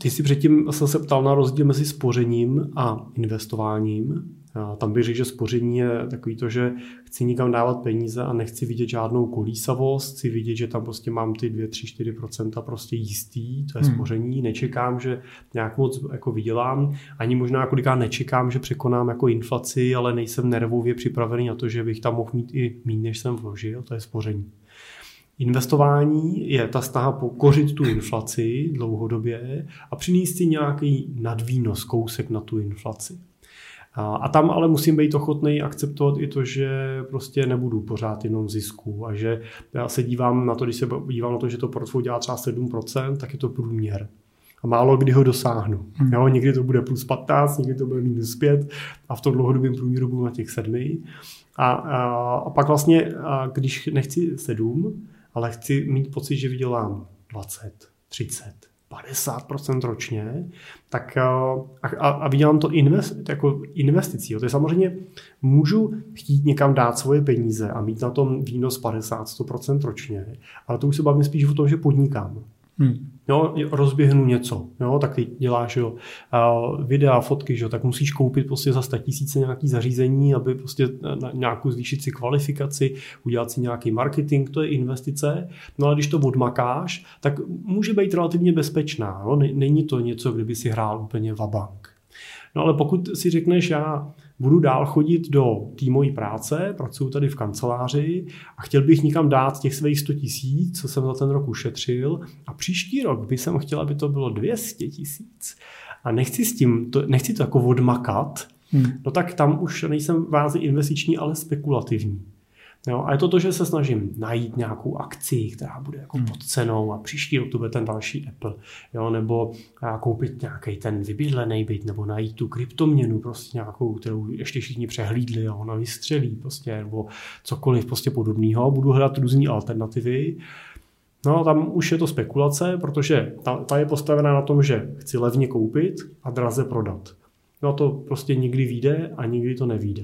ty si předtím se ptal na rozdíl mezi spořením a investováním. A tam bych řekl, že spoření je takový to, že chci nikam dávat peníze a nechci vidět žádnou kolísavost, chci vidět, že tam prostě mám ty 2, 3, 4% prostě jistý, to je hmm. spoření, nečekám, že nějak moc jako vydělám, ani možná koliká nečekám, že překonám jako inflaci, ale nejsem nervově připravený na to, že bych tam mohl mít i méně, než jsem vložil, to je spoření. Investování je ta snaha pokořit tu inflaci dlouhodobě a přinést si nějaký nadvýnos, kousek na tu inflaci. A tam ale musím být ochotný akceptovat i to, že prostě nebudu pořád jenom v zisku a že já se dívám na to, když se dívám na to, že to portfolio dělá třeba 7%, tak je to průměr. A málo kdy ho dosáhnu. Hmm. Jo, někdy to bude plus 15, někdy to bude minus 5 a v tom dlouhodobém průměru budu na těch 7. A, a, a pak vlastně, a když nechci 7, ale chci mít pocit, že vydělám 20, 30, 50% ročně, tak a, a, a vydělám to invest, jako investicí. Jo. To je samozřejmě, můžu chtít někam dát svoje peníze a mít na tom výnos 50-100% ročně, ale to už se bavím spíš o tom, že podnikám. Hmm. Jo, rozběhnu něco, jo, tak ty děláš jo, videa, fotky, jo, tak musíš koupit prostě za 100 tisíce nějaký zařízení, aby prostě na nějakou zvýšit si kvalifikaci, udělat si nějaký marketing, to je investice. No ale když to odmakáš, tak může být relativně bezpečná. No, není to něco, kdyby si hrál úplně vabank. No ale pokud si řekneš, já budu dál chodit do té mojí práce, pracuji tady v kanceláři a chtěl bych nikam dát těch svých 100 tisíc, co jsem za ten rok ušetřil a příští rok by jsem chtěl, aby to bylo 200 tisíc a nechci s tím, to, nechci to jako odmakat, hmm. no tak tam už nejsem vázi investiční, ale spekulativní. Jo, a je to to, že se snažím najít nějakou akci, která bude jako hmm. pod cenou a příští rok to bude ten další Apple. Jo, nebo koupit nějaký ten vybydlený byt, nebo najít tu kryptoměnu, prostě nějakou, kterou ještě všichni přehlídli a ona vystřelí, prostě, nebo cokoliv prostě podobného. Budu hledat různé alternativy. No tam už je to spekulace, protože ta, ta je postavená na tom, že chci levně koupit a draze prodat. No to prostě nikdy vyjde a nikdy to nevíde.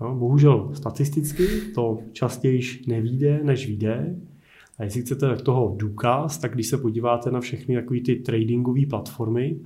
No, bohužel statisticky to častěji nevíde, než vyjde. A jestli chcete toho důkaz, tak když se podíváte na všechny takové ty tradingové platformy,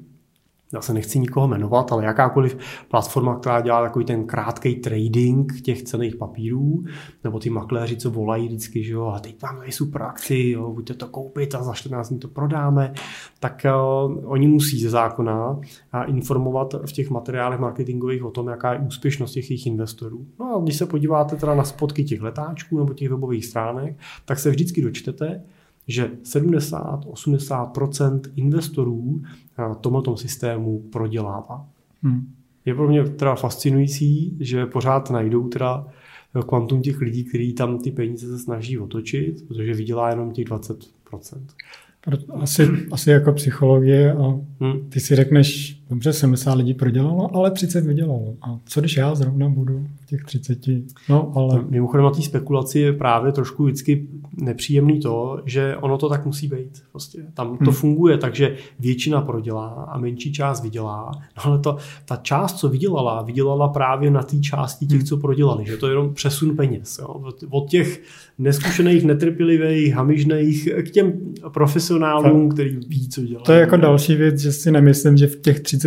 já se nechci nikoho jmenovat, ale jakákoliv platforma, která dělá takový ten krátký trading těch cených papírů, nebo ty makléři, co volají vždycky, že jo, a teď máme super akci, jo, buďte to koupit a za 14 dní to prodáme, tak uh, oni musí ze zákona uh, informovat v těch materiálech marketingových o tom, jaká je úspěšnost těch jejich investorů. No a když se podíváte teda na spotky těch letáčků nebo těch webových stránek, tak se vždycky dočtete, že 70-80% investorů na tomto systému prodělává. Hmm. Je pro mě teda fascinující, že pořád najdou teda kvantum těch lidí, kteří tam ty peníze se snaží otočit, protože vydělá jenom těch 20%. Asi, asi jako psychologie a hmm. ty si řekneš, dobře, 70 lidí prodělalo, ale 30 vydělalo. A co když já zrovna budu v těch 30? No, ale... Mimochodem na té spekulaci je právě trošku vždycky nepříjemný to, že ono to tak musí být. Prostě tam to hmm. funguje, takže většina prodělá a menší část vydělá. No, ale to, ta část, co vydělala, vydělala právě na té části těch, hmm. co prodělali. Že to je jenom přesun peněz. Jo? Od těch neskušených, netrpělivých, hamižných k těm profesionálům, který ví, co dělají. To je jako další věc, že si nemyslím, že v těch 30%,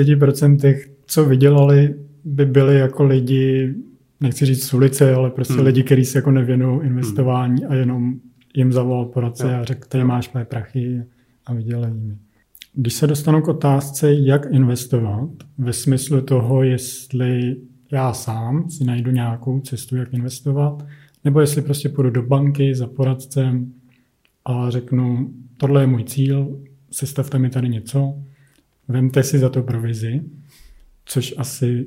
co vydělali, by byli jako lidi, nechci říct z ulice, ale prostě hmm. lidi, kteří se jako nevěnují investování hmm. a jenom jim zavolal poradce no. a řekl, tady máš mé prachy a vydělej mi. Když se dostanu k otázce, jak investovat, ve smyslu toho, jestli já sám si najdu nějakou cestu, jak investovat, nebo jestli prostě půjdu do banky za poradcem a řeknu, tohle je můj cíl, sestavte mi tady něco, vemte si za to provizi, což asi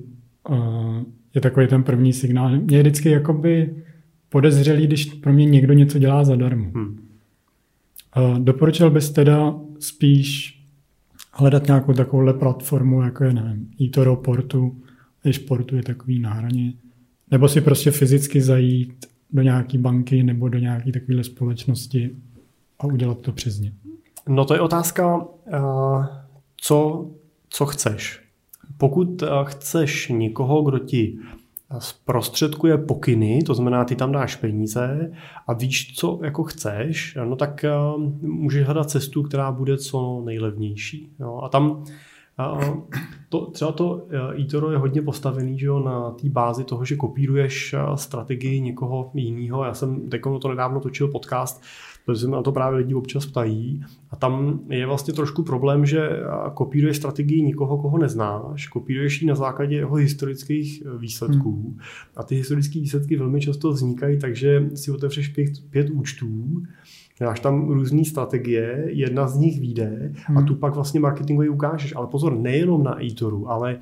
uh, je takový ten první signál. Mě je vždycky jakoby podezřelý, když pro mě někdo něco dělá zadarmo. Hmm. Uh, doporučil bys teda spíš hledat nějakou takovouhle platformu, jako je, nevím, eToro, Portu, když Portu je takový na hraně, nebo si prostě fyzicky zajít do nějaké banky nebo do nějaké takovéhle společnosti a udělat to přes ně. No to je otázka, uh, co, co chceš. Pokud uh, chceš někoho, kdo ti zprostředkuje pokyny, to znamená, ty tam dáš peníze a víš, co jako chceš, no tak uh, můžeš hledat cestu, která bude co nejlevnější. Jo? A tam to, třeba to eToro je hodně postavený že jo, na té bázi toho, že kopíruješ strategii někoho jiného. Já jsem teď to nedávno točil podcast, protože se na to právě lidi občas ptají. A tam je vlastně trošku problém, že kopíruješ strategii nikoho, koho neznáš, kopíruješ ji na základě jeho historických e, výsledků. Hmm. A ty historické výsledky velmi často vznikají takže si otevřeš pět, pět účtů, Máš tam různé strategie, jedna z nich vyjde hmm. a tu pak vlastně marketingově ukážeš. Ale pozor, nejenom na eToru, ale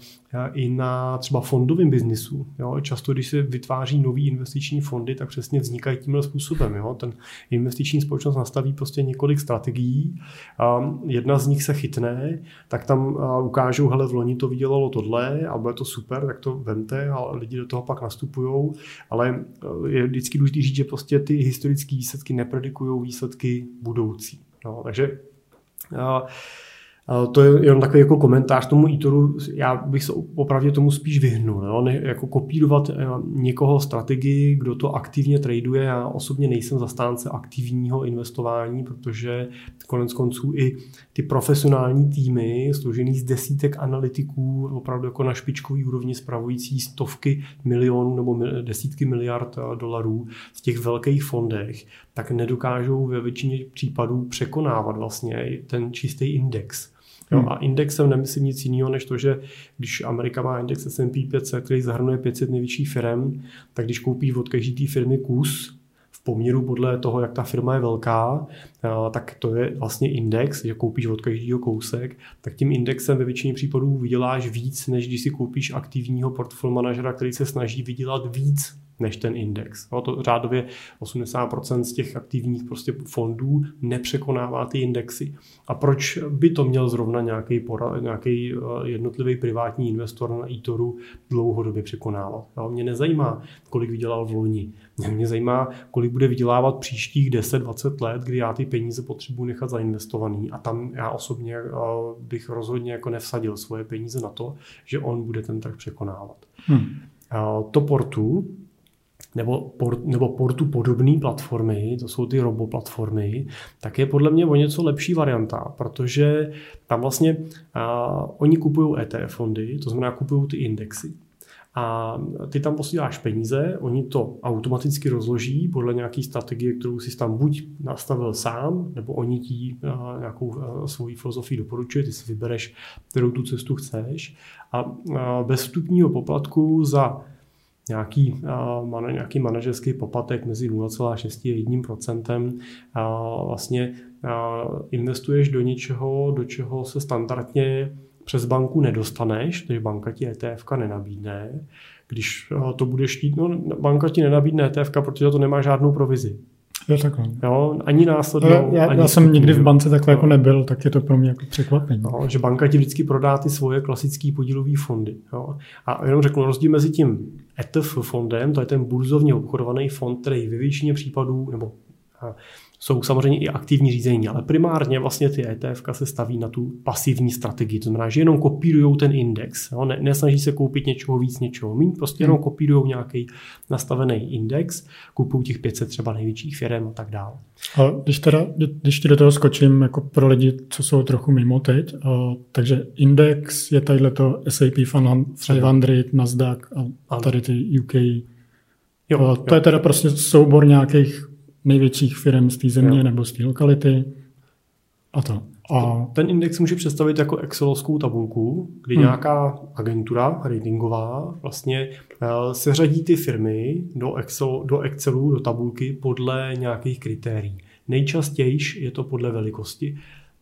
i na třeba fondovém biznisu. Jo? Často, když se vytváří nový investiční fondy, tak přesně vznikají tímhle způsobem. Jo? Ten investiční společnost nastaví prostě několik strategií. A jedna z nich se chytne, tak tam ukážou, hele, v loni to vydělalo tohle a bude to super, tak to vemte a lidi do toho pak nastupují. Ale je vždycky důležité říct, že prostě ty historické výsledky nepredikují výsledky budoucí. No, takže to je jenom takový jako komentář tomu eToru. Já bych se opravdu tomu spíš vyhnul. Jo? Ne, jako kopírovat eh, někoho strategii, kdo to aktivně traduje. Já osobně nejsem zastánce aktivního investování, protože konec konců i ty profesionální týmy, složený z desítek analytiků, opravdu jako na špičkový úrovni spravující stovky milionů nebo desítky miliard eh, dolarů v těch velkých fondech, tak nedokážou ve většině případů překonávat vlastně ten čistý index. Jo, hmm. a indexem nemyslím nic jiného, než to, že když Amerika má index S&P 500, který zahrnuje 500 největších firm, tak když koupí od každé té firmy kus, v poměru podle toho, jak ta firma je velká, tak to je vlastně index, že koupíš od každého kousek, tak tím indexem ve většině případů vyděláš víc, než když si koupíš aktivního portfolio manažera, který se snaží vydělat víc než ten index. No, to řádově 80% z těch aktivních prostě fondů nepřekonává ty indexy. A proč by to měl zrovna nějaký, pora, nějaký eh, jednotlivý privátní investor na eToru dlouhodobě překonávat? No, mě nezajímá, kolik vydělal v loni. Mě zajímá, kolik bude vydělávat příštích 10-20 let, kdy já ty peníze potřebuji nechat zainvestovaný a tam já osobně eh, bych rozhodně jako nevsadil svoje peníze na to, že on bude ten trh překonávat. Hmm. To portu nebo, port, nebo portu podobné platformy, to jsou ty robo platformy, tak je podle mě o něco lepší varianta, protože tam vlastně a, oni kupují ETF fondy, to znamená kupují ty indexy. A ty tam posíláš peníze, oni to automaticky rozloží podle nějaké strategie, kterou si tam buď nastavil sám, nebo oni ti nějakou svoji filozofii doporučují, ty si vybereš, kterou tu cestu chceš. A bez vstupního poplatku za nějaký, uh, nějaký manažerský poplatek mezi 0,6 a 1 procentem. Uh, vlastně uh, investuješ do něčeho, do čeho se standardně přes banku nedostaneš, takže banka ti ETF nenabídne. Když to budeš chtít, no banka ti nenabídne ETF, protože to nemá žádnou provizi. Jo, takhle. Jo, ani následnou, já, já, ani já jsem nikdy v bance takhle no. jako nebyl, tak je to pro mě jako překvapení. No, že banka ti vždycky prodá ty svoje klasické podílové fondy. Jo. A jenom řeknu rozdíl mezi tím ETF fondem, to je ten burzovně obchodovaný fond, který ve většině případů, nebo jsou samozřejmě i aktivní řízení, ale primárně vlastně ty ETF se staví na tu pasivní strategii. To znamená, že jenom kopírují ten index. Jo? Ne, nesnaží se koupit něčeho víc, něčeho méně, prostě jenom hmm. kopírují nějaký nastavený index, kupují těch 500 třeba největších firm a tak dále. A když, teda, když ti do toho skočím jako pro lidi, co jsou trochu mimo teď, a, takže index je tadyhle to S&P 500, Nasdaq a tady ty UK. Jo, a to jo. je teda prostě soubor nějakých největších firm z té země jo. nebo z té lokality a to. A... Ten index může představit jako excelovskou tabulku, kdy hmm. nějaká agentura ratingová vlastně uh, seřadí ty firmy do, Excel, do Excelu, do tabulky podle nějakých kritérií. Nejčastěji je to podle velikosti.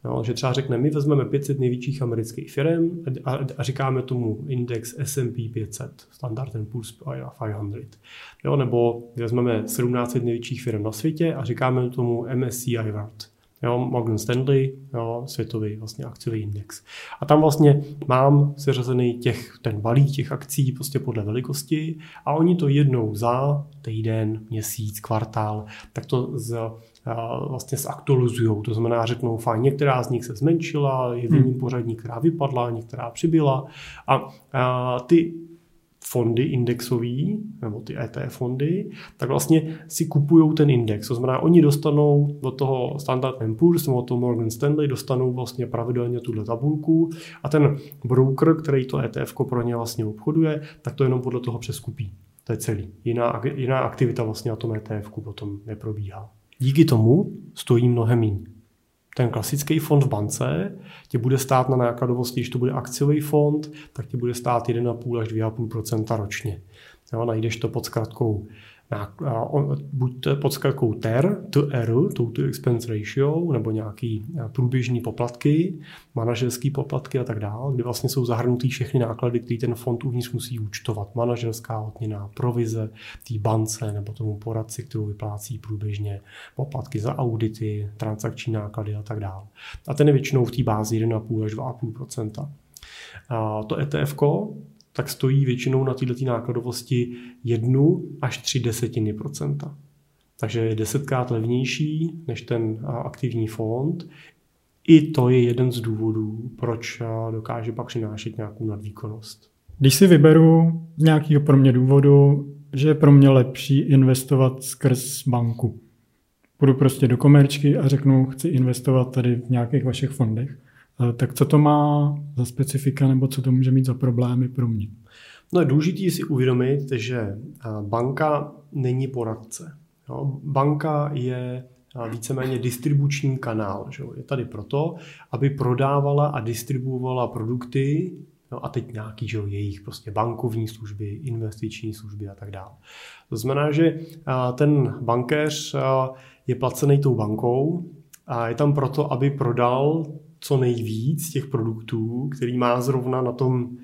No, že třeba řekne, my vezmeme 500 největších amerických firm a, a říkáme tomu index S&P 500, Standard Poor's 500. Jo, nebo vezmeme 17 největších firm na světě a říkáme tomu MSCI World. Jo, Morgan Stanley, jo, světový vlastně akciový index. A tam vlastně mám seřazený těch, ten balík těch akcí prostě podle velikosti a oni to jednou za týden, měsíc, kvartál, tak to z vlastně zaktualizují. To znamená, řeknou, fajn, některá z nich se zmenšila, je v jiném hmm. pořadí, která vypadla, některá přibyla. A, a ty fondy indexový, nebo ty ETF fondy, tak vlastně si kupují ten index. To znamená, oni dostanou do toho Standard Poor's nebo toho Morgan Stanley dostanou vlastně pravidelně tuhle tabulku a ten broker, který to ETF pro ně vlastně obchoduje, tak to jenom podle toho přeskupí. To je celý. Jiná, jiná aktivita vlastně na tom ETF potom neprobíhá. Díky tomu stojí mnohem méně. Ten klasický fond v bance tě bude stát na nákladovosti, když to bude akciový fond, tak tě bude stát 1,5 až 2,5% ročně. Jo, najdeš to pod zkratkou buď pod zkratkou TER, TR, Total Expense Ratio, nebo nějaký průběžný poplatky, manažerský poplatky a tak dále, kde vlastně jsou zahrnutý všechny náklady, které ten fond uvnitř musí účtovat. Manažerská odměna, provize té bance nebo tomu poradci, kterou vyplácí průběžně, poplatky za audity, transakční náklady a tak dále. A ten je většinou v té bázi 1,5 až 2,5 a to ETF tak stojí většinou na této nákladovosti jednu až tři desetiny procenta. Takže je desetkrát levnější než ten aktivní fond. I to je jeden z důvodů, proč dokáže pak přinášet nějakou nadvýkonnost. Když si vyberu z nějakého pro mě důvodu, že je pro mě lepší investovat skrz banku, půjdu prostě do komerčky a řeknu, chci investovat tady v nějakých vašich fondech, tak co to má za specifika nebo co to může mít za problémy pro mě? No je důležité si uvědomit, že eh, banka není poradce. Banka je eh, víceméně distribuční kanál. Že? Je tady proto, aby prodávala a distribuovala produkty, no a teď nějaký že jejich prostě bankovní služby, investiční služby a tak dále. To znamená, že ten bankéř je placený tou bankou a je tam proto, aby prodal co nejvíc těch produktů, který má zrovna na tom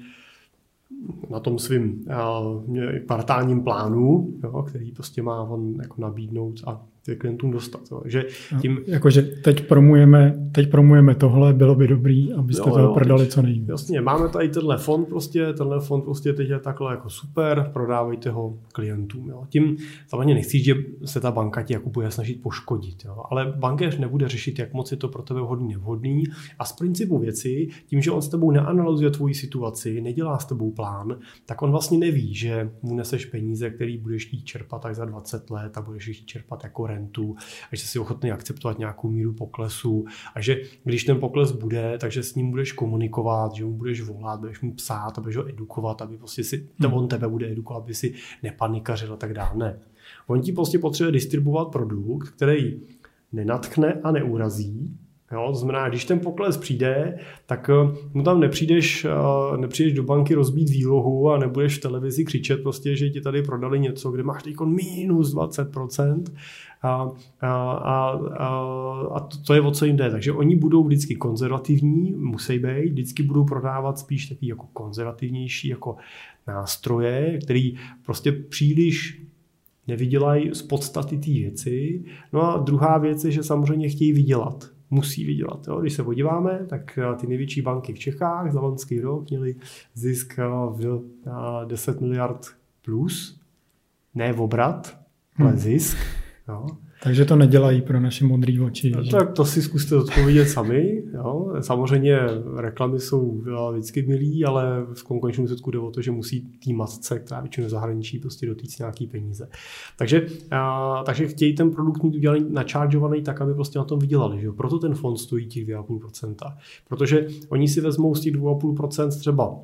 na tom svým uh, kvartálním plánu, jo, který prostě má on jako nabídnout a klientům dostat. Jo. Že tím... Jakože teď promujeme, teď promujeme tohle, bylo by dobrý, abyste jo, toho jo, prodali teď, co nejvíc. Jasně, máme tady tenhle fond prostě, tenhle fond prostě teď je takhle jako super, prodávejte ho klientům. Jo. Tím samozřejmě nechci, že se ta banka ti jako bude snažit poškodit, jo. ale bankéř nebude řešit, jak moc je to pro tebe vhodný, nevhodný a z principu věci, tím, že on s tebou neanalyzuje tvoji situaci, nedělá s tebou plán, tak on vlastně neví, že mu neseš peníze, který budeš chtít čerpat tak za 20 let a budeš chtít čerpat jako rentu a že jsi ochotný akceptovat nějakou míru poklesu a že když ten pokles bude, takže s ním budeš komunikovat, že mu budeš volat, budeš mu psát a budeš ho edukovat, aby prostě si, hmm. on tebe bude edukovat, aby si nepanikařil a tak dále. Ne. On ti prostě potřebuje distribuovat produkt, který nenatchne a neurazí, Jo, to znamená, když ten pokles přijde, tak eh, mu tam nepřijdeš, eh, nepřijdeš do banky rozbít výlohu a nebudeš v televizi křičet prostě, že ti tady prodali něco, kde máš teď minus 20%, a, a, a, a to, to je o co jim jde. Takže oni budou vždycky konzervativní, musí být, vždycky budou prodávat spíš taky jako konzervativnější jako nástroje, který prostě příliš nevydělají z podstaty té věci. No a druhá věc je, že samozřejmě chtějí vydělat musí vydělat. Jo. Když se podíváme, tak ty největší banky v Čechách za loňský rok měly zisk v 10 miliard plus, ne v obrat, ale hmm. zisk. Jo. Takže to nedělají pro naše modré oči. No, tak to si zkuste odpovědět sami. Jo. Samozřejmě reklamy jsou vždycky milý, ale v konečném výsledku jde o to, že musí tý matce, která většinou zahraničí, prostě dotýct nějaký peníze. Takže, a, takže chtějí ten produkt mít udělaný, načaržovaný tak, aby prostě na tom vydělali. Že? Proto ten fond stojí těch 2,5%. Protože oni si vezmou z těch 2,5% třeba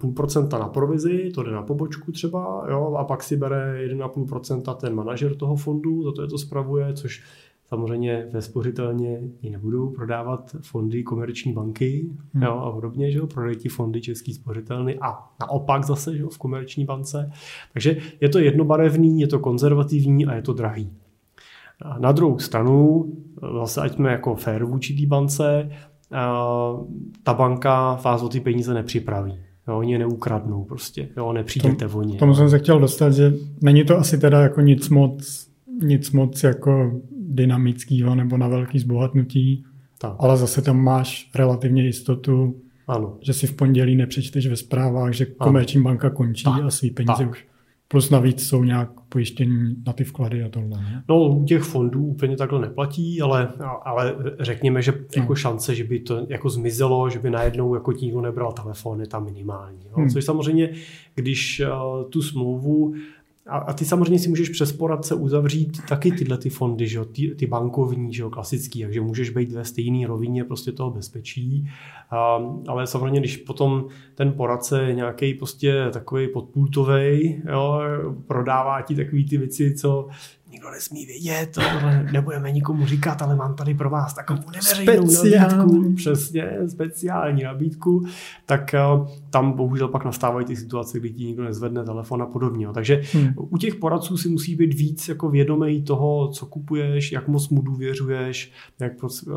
půl procenta na provizi, to jde na pobočku třeba, jo, a pak si bere 1,5% ten manažer toho fondu, za to je to spravuje, což samozřejmě ve spořitelně i nebudou prodávat fondy komerční banky hmm. jo, a podobně, že jo, prodají ti fondy český spořitelny a naopak zase že jo, v komerční bance. Takže je to jednobarevný, je to konzervativní a je to drahý. A na druhou stranu, zase ať jsme jako fair vůči té bance, ta banka vás o ty peníze nepřipraví. Jo, oni je neukradnou prostě, jo, nepřijdete Tom, o ně. Tomu jsem se chtěl dostat, že není to asi teda jako nic moc, nic moc jako dynamického nebo na velký zbohatnutí, tak. ale zase tam máš relativně jistotu, ano. že si v pondělí nepřečteš ve zprávách, že komerční banka končí tak. a svý peníze tak. už Plus navíc jsou nějak pojištění na ty vklady a tohle. Ne? No u těch fondů úplně takhle neplatí, ale, ale řekněme, že jako no. šance, že by to jako zmizelo, že by najednou jako tího nebral telefon, je tam minimální. Jo? Hmm. Což samozřejmě, když uh, tu smlouvu a, a ty samozřejmě si můžeš přes poradce uzavřít taky tyhle ty fondy, že ty, ty bankovní, že klasický, takže můžeš být ve stejné rovině prostě toho bezpečí. A, ale samozřejmě, když potom ten poradce je nějaký prostě takový podpultový, jo, prodává ti takový ty věci, co nikdo nesmí vědět, tohle nebudeme nikomu říkat, ale mám tady pro vás takovou neveřejnou nabídku, přesně, speciální nabídku, tak uh, tam bohužel pak nastávají ty situace, kdy ti nikdo nezvedne telefon a podobně. Takže hmm. u těch poradců si musí být víc jako vědomý toho, co kupuješ, jak moc mu důvěřuješ, jak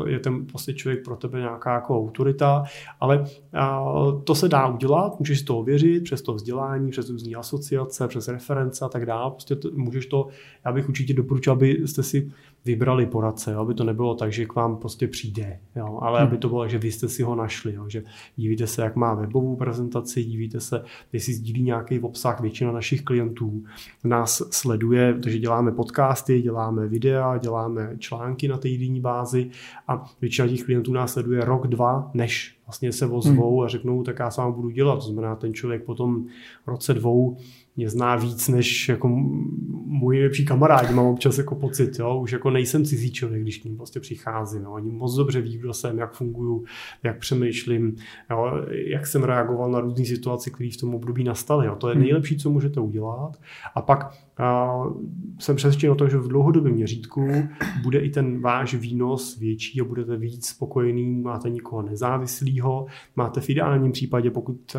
je ten prostě člověk pro tebe nějaká jako autorita, ale uh, to se dá udělat, můžeš to ověřit přes to vzdělání, přes různé asociace, přes reference a tak dále. Prostě to, můžeš to, já bych určitě doporučil, abyste si vybrali poradce, jo? aby to nebylo tak, že k vám prostě přijde, jo? ale hmm. aby to bylo, že vy jste si ho našli, jo? že dívíte se, jak má webovou prezentaci, dívíte se, jestli sdílí nějaký obsah, většina našich klientů nás sleduje, protože děláme podcasty, děláme videa, děláme články na týdenní bázi a většina těch klientů nás sleduje rok, dva, než vlastně se ozvou hmm. a řeknou, tak já s vámi budu dělat. To znamená, ten člověk potom roce dvou mě zná víc než jako můj nejlepší kamarádi, mám občas jako pocit, jo? už jako nejsem cizí člověk, když k ním prostě přicházím, jo? oni moc dobře ví, kdo jsem, jak funguju, jak přemýšlím, jo? jak jsem reagoval na různé situace, které v tom období nastaly, jo? to je hmm. nejlepší, co můžete udělat a pak a jsem přesvědčen o tom, že v dlouhodobém měřítku bude i ten váš výnos větší a budete víc spokojený, máte nikoho nezávislého, máte v ideálním případě, pokud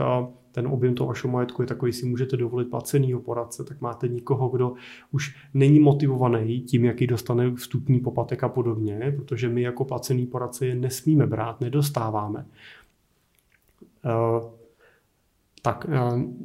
ten objem toho vašeho majetku je takový, si můžete dovolit placenýho poradce, tak máte nikoho, kdo už není motivovaný tím, jaký dostane vstupní poplatek a podobně, protože my jako placený poradce je nesmíme brát, nedostáváme. Uh, tak eh,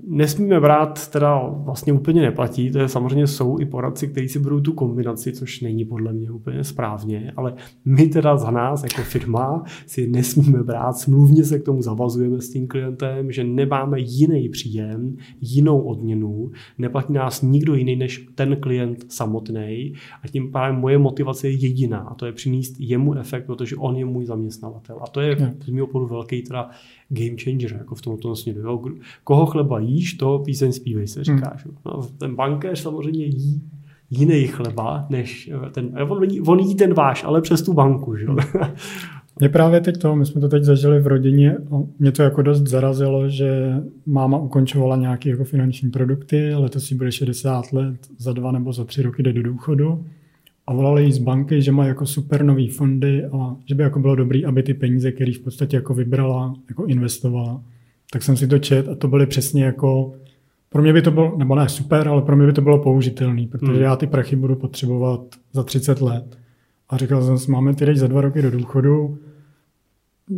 nesmíme brát, teda vlastně úplně neplatí, to je samozřejmě jsou i poradci, kteří si budou tu kombinaci, což není podle mě úplně správně, ale my teda za nás jako firma si nesmíme brát, smluvně se k tomu zavazujeme s tím klientem, že nemáme jiný příjem, jinou odměnu, neplatí nás nikdo jiný než ten klient samotný a tím pádem moje motivace je jediná a to je přinést jemu efekt, protože on je můj zaměstnavatel. A to je z mého pohledu velký teda game changer jako v tomto směru. Jo. Koho chleba jíš, to píseň zpívej se říká. Hmm. No, ten bankéř samozřejmě jí jiný chleba, než eh, ten, eh, on, on jí ten váš, ale přes tu banku. Že? Mě právě teď to, my jsme to teď zažili v rodině, mě to jako dost zarazilo, že máma ukončovala nějaké jako finanční produkty, letos si bude 60 let, za dva nebo za tři roky jde do důchodu a volali jí z banky, že má jako super nový fondy a že by jako bylo dobrý, aby ty peníze, které v podstatě jako vybrala, jako investovala. Tak jsem si to čet a to byly přesně jako, pro mě by to bylo, nebo ne super, ale pro mě by to bylo použitelný, protože hmm. já ty prachy budu potřebovat za 30 let. A říkal jsem si, máme ty za dva roky do důchodu,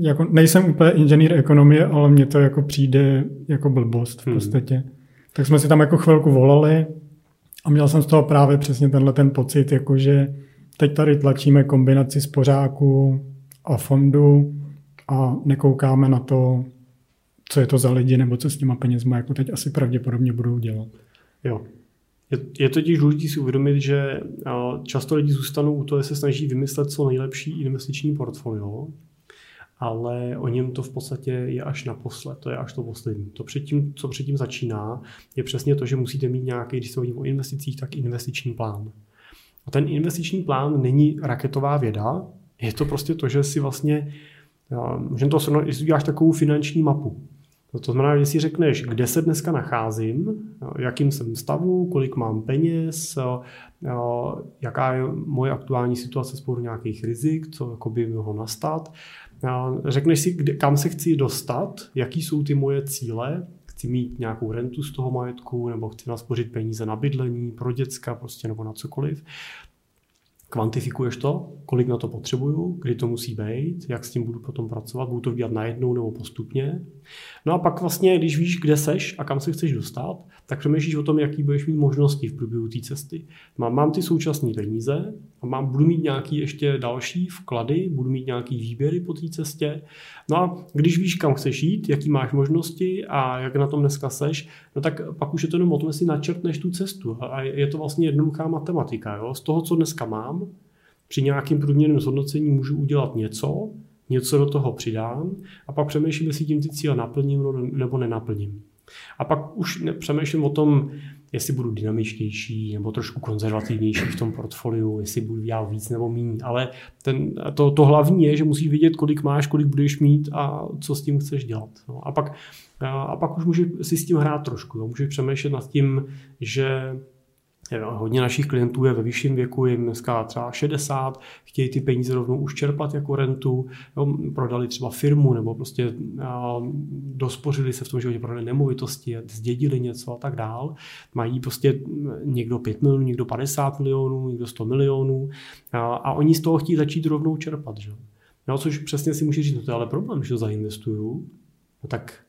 jako nejsem úplně inženýr ekonomie, ale mně to jako přijde jako blbost v hmm. podstatě. Hmm. Tak jsme si tam jako chvilku volali, A měl jsem z toho právě přesně tenhle ten pocit, jakože teď tady tlačíme kombinaci spořáku a fondu a nekoukáme na to, co je to za lidi nebo co s těma penězma, jako teď asi pravděpodobně budou dělat. Jo. Je, je totiž důležité si uvědomit, že často lidi zůstanou u toho, že se snaží vymyslet co nejlepší investiční portfolio, ale o něm to v podstatě je až naposled, to je až to poslední. To předtím, co předtím začíná, je přesně to, že musíte mít nějaký, když se o investicích, tak investiční plán. A ten investiční plán není raketová věda, je to prostě to, že si vlastně, můžeme to srovnat, jestli uděláš takovou finanční mapu. To znamená, že si řekneš, kde se dneska nacházím, jakým jsem stavu, kolik mám peněz, jaká je moje aktuální situace z nějakých rizik, co by mohlo nastat. Řekneš si, kde, kam se chci dostat, jaký jsou ty moje cíle, chci mít nějakou rentu z toho majetku, nebo chci naspořit peníze na bydlení, pro děcka, prostě nebo na cokoliv kvantifikuješ to, kolik na to potřebuju, kdy to musí být, jak s tím budu potom pracovat, budu to dělat najednou nebo postupně. No a pak vlastně, když víš, kde seš a kam se chceš dostat, tak přemýšlíš o tom, jaký budeš mít možnosti v průběhu té cesty. Mám, mám ty současné peníze a mám, budu mít nějaký ještě další vklady, budu mít nějaký výběry po té cestě. No a když víš, kam chceš jít, jaký máš možnosti a jak na tom dneska seš, no tak pak už je to jenom o tom, jestli načrtneš tu cestu. A je to vlastně jednoduchá matematika. Jo? Z toho, co dneska mám, při nějakém průměrném zhodnocení můžu udělat něco, něco do toho přidám a pak přemýšlím, jestli tím ty cíle naplním nebo nenaplním. A pak už přemýšlím o tom, jestli budu dynamičtější nebo trošku konzervativnější v tom portfoliu, jestli budu dělat víc nebo méně. Ale ten, to, to hlavní je, že musíš vědět, kolik máš, kolik budeš mít a co s tím chceš dělat. No, a, pak, a pak už můžeš si s tím hrát trošku. No. Můžeš přemýšlet nad tím, že Hodně našich klientů je ve vyšším věku, jim dneska třeba 60, chtějí ty peníze rovnou už čerpat jako rentu, jo, prodali třeba firmu nebo prostě a, dospořili se v tom životě, prodali nemovitosti, zdědili něco a tak dál. Mají prostě někdo 5 milionů, někdo 50 milionů, někdo 100 milionů a, a oni z toho chtějí začít rovnou čerpat. Že? No, což přesně si může říct, no to je ale problém, že to zainvestuju, no tak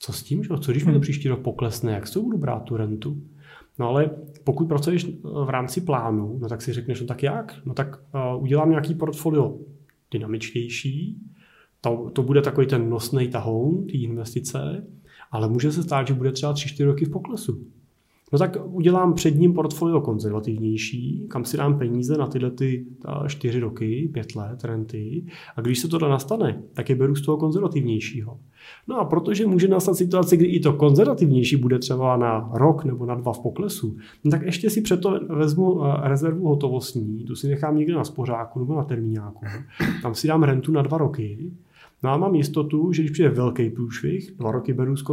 co s tím, že? co když mi to hmm. příští rok poklesne, jak to budu brát tu rentu? No ale pokud pracuješ eh, v rámci plánu, no tak si řekneš, no tak jak? No tak uh, udělám nějaký portfolio dynamičtější, to, to bude takový ten nosný tahoun, ty investice, ale může se stát, že bude třeba 3-4 roky v poklesu. No tak udělám před ním portfolio konzervativnější, kam si dám peníze na tyhle ty čtyři roky, pět let, renty. A když se to nastane, tak je beru z toho konzervativnějšího. No a protože může nastat situace, kdy i to konzervativnější bude třeba na rok nebo na dva v poklesu, no tak ještě si přeto vezmu rezervu hotovostní, tu si nechám někde na spořáku nebo na termíňáku, tam si dám rentu na dva roky No a mám jistotu, že když přijde velký průšvih, dva roky beru z,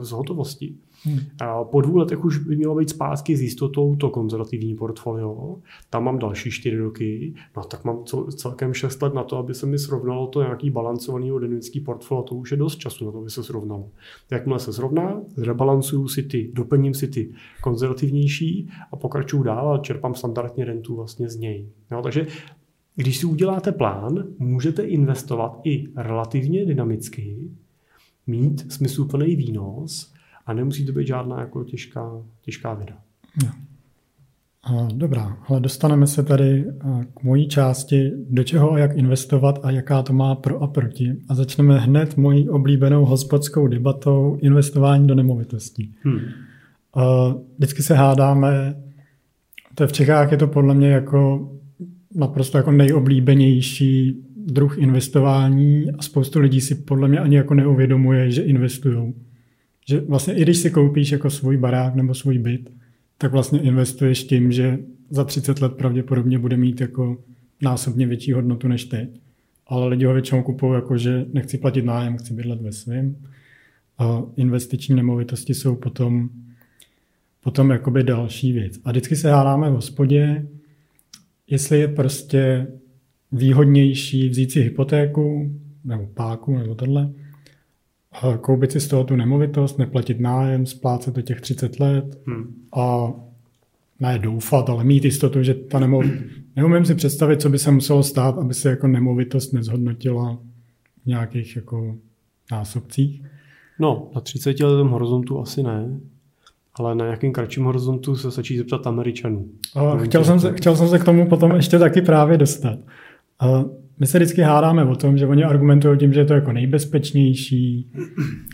z hotovosti. Hmm. A po dvou letech už by mělo být zpátky s jistotou to konzervativní portfolio. Tam mám další čtyři roky. No tak mám celkem šest let na to, aby se mi srovnalo to nějaký balancovaný dynamický portfolio. To už je dost času na to, aby se srovnalo. Jakmile se srovná, zrebalancuju si ty, doplním si ty konzervativnější a pokračuju dál a čerpám standardně rentu vlastně z něj. No, takže když si uděláte plán, můžete investovat i relativně dynamicky, mít smysluplný výnos a nemusí to být žádná jako těžká, těžká věda. No. Dobrá, ale dostaneme se tady k mojí části, do čeho a jak investovat a jaká to má pro a proti. A začneme hned mojí oblíbenou hospodskou debatou investování do nemovitostí. Hmm. Vždycky se hádáme, to v Čechách je to podle mě jako naprosto jako nejoblíbenější druh investování a spoustu lidí si podle mě ani jako neuvědomuje, že investují. Že vlastně i když si koupíš jako svůj barák nebo svůj byt, tak vlastně investuješ tím, že za 30 let pravděpodobně bude mít jako násobně větší hodnotu než teď. Ale lidi ho většinou kupují jako, že nechci platit nájem, chci bydlet ve svém. A investiční nemovitosti jsou potom, potom jakoby další věc. A vždycky se hádáme v hospodě, jestli je prostě výhodnější vzít si hypotéku nebo páku nebo tohle, koupit si z toho tu nemovitost, neplatit nájem, splácet to těch 30 let hmm. a ne doufat, ale mít jistotu, že ta nemovitost... Neumím si představit, co by se muselo stát, aby se jako nemovitost nezhodnotila v nějakých jako násobcích. No, na 30 letém horizontu asi ne. Ale na nějakým kratším horizontu se stačí zeptat Američanů. O, chtěl, jsem se, chtěl jsem se k tomu potom ještě taky právě dostat. My se vždycky hádáme o tom, že oni argumentují tím, že je to jako nejbezpečnější,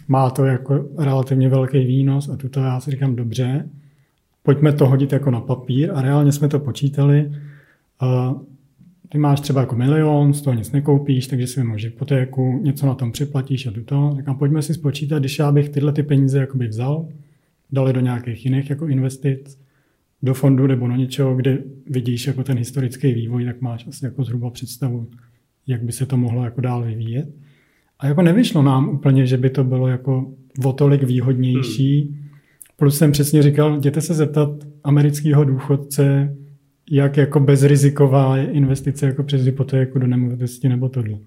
má to jako relativně velký výnos a tuto já si říkám dobře, pojďme to hodit jako na papír a reálně jsme to počítali. Ty máš třeba jako milion, z toho nic nekoupíš, takže si vymáš hypotéku, něco na tom připlatíš a tuto. Říkám, pojďme si spočítat, když já bych tyhle ty peníze jakoby vzal, dali do nějakých jiných jako investic, do fondu nebo do něčeho, kde vidíš jako ten historický vývoj, tak máš asi jako zhruba představu, jak by se to mohlo jako dál vyvíjet. A jako nevyšlo nám úplně, že by to bylo jako o tolik výhodnější. Hmm. Plus jsem přesně říkal, jděte se zeptat amerického důchodce, jak jako bezriziková je investice jako přes hypotéku do nemovitosti nebo tohle.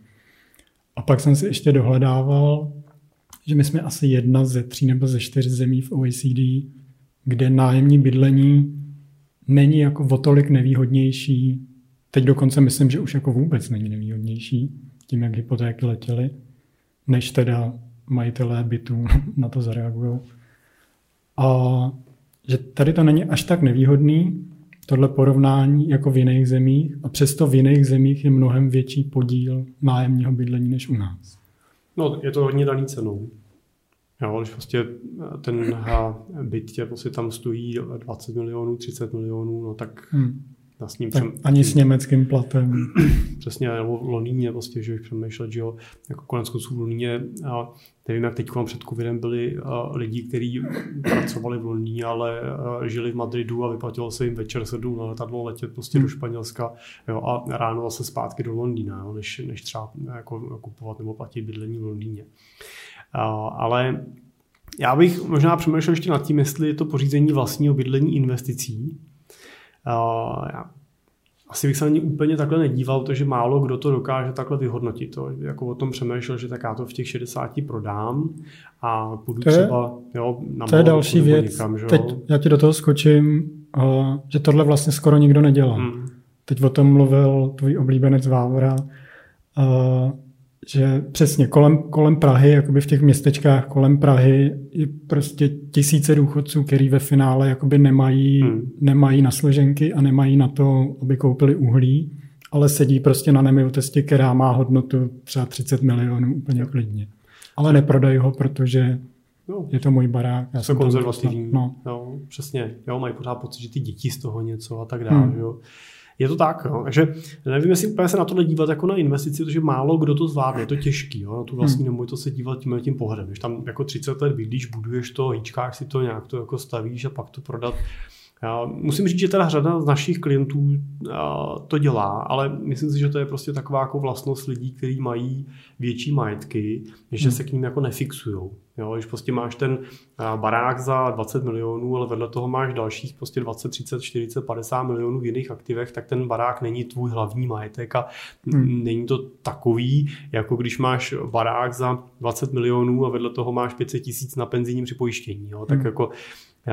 A pak jsem si ještě dohledával, že my jsme asi jedna ze tří nebo ze čtyř zemí v OECD, kde nájemní bydlení není jako o tolik nevýhodnější. Teď dokonce myslím, že už jako vůbec není nevýhodnější, tím, jak hypotéky letěly, než teda majitelé bytů na to zareagují. A že tady to není až tak nevýhodný, tohle porovnání jako v jiných zemích a přesto v jiných zemích je mnohem větší podíl nájemního bydlení než u nás. No, je to hodně daný cenou. Jo, když prostě ten byt tě prostě tam stojí 20 milionů, 30 milionů, no tak hmm. S ním přem... Ani s německým platem. Přesně, nebo v Londýně prostě, že bych přemýšlet, že jo, jako konec konců v Londýně, a nevím, jak teď před covidem byli lidi, kteří pracovali v Londýně, ale žili v Madridu a vyplatilo se jim večer sednout na letadlo, letět prostě hmm. do Španělska jo, a ráno zase zpátky do Londýna, jo, než, než třeba jako kupovat nebo platit bydlení v Londýně. Ale já bych možná přemýšlel ještě nad tím, jestli je to pořízení vlastního bydlení investicí. Já asi bych se na ní úplně takhle nedíval, protože málo kdo to dokáže takhle vyhodnotit. To, jako o tom přemýšlel, že tak já to v těch 60 prodám a půjdu to je, třeba jo, na To je další věc. Někam, že Teď já ti do toho skočím, že tohle vlastně skoro nikdo nedělá. Hmm. Teď o tom mluvil tvůj oblíbenec Vávora že přesně kolem, kolem Prahy, jakoby v těch městečkách kolem Prahy je prostě tisíce důchodců, který ve finále jakoby nemají, hmm. nemají na složenky a nemají na to, aby koupili uhlí, ale sedí prostě na nemovitosti, která má hodnotu třeba 30 milionů úplně klidně. Ale neprodají ho, protože No. Je to můj barák. Já jsem konzervativní. No. Jo, přesně. Jo, mají pořád pocit, že ty děti z toho něco a tak dále. Hmm. Jo. Je to tak, no. takže nevím, jestli úplně se na to dívat jako na investici, protože málo kdo to zvládne, je to těžký, jo. na tu vlastní hmm. to se dívat tím tím pohledem. Když tam jako 30 let bydlíš, buduješ to, hýčkáš si to, nějak to jako stavíš a pak to prodat, musím říct, že teda řada z našich klientů to dělá, ale myslím si, že to je prostě taková jako vlastnost lidí, kteří mají větší majetky, než hmm. se k ním jako nefixují. Jo, když prostě máš ten barák za 20 milionů, ale vedle toho máš dalších prostě 20, 30, 40, 50 milionů v jiných aktivech, tak ten barák není tvůj hlavní majetek a hmm. není to takový, jako když máš barák za 20 milionů a vedle toho máš 500 tisíc na penzijním připojištění. Jo, tak hmm. jako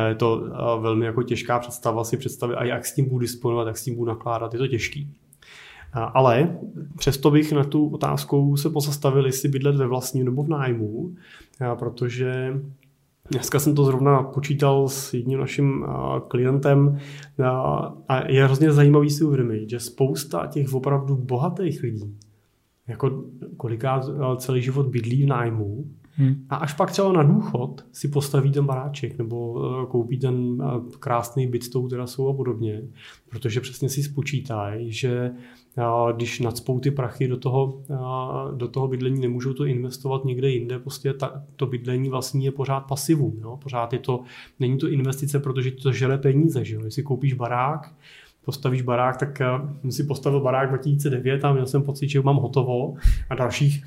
je to velmi jako těžká představa si představit, a jak s tím budu disponovat, jak s tím budu nakládat, je to těžký. Ale přesto bych na tu otázku se pozastavil, jestli bydlet ve vlastním nebo v nájmu, protože Dneska jsem to zrovna počítal s jedním naším klientem a je hrozně zajímavý si uvědomit, že spousta těch opravdu bohatých lidí, jako kolikrát celý život bydlí v nájmu, Hmm. A až pak třeba na důchod si postaví ten baráček nebo eh, koupí ten eh, krásný byt s tou terasou a podobně, protože přesně si spočítají, že eh, když nadspou ty prachy do toho, do toho bydlení, nemůžou to investovat někde jinde, prostě ta, to bydlení vlastně je pořád pasivum. Jo? Pořád je to, není to investice, protože to žere peníze. Že jo? Jestli koupíš barák, postavíš barák, tak jsem si postavil barák 2009 a měl jsem pocit, že mám hotovo a dalších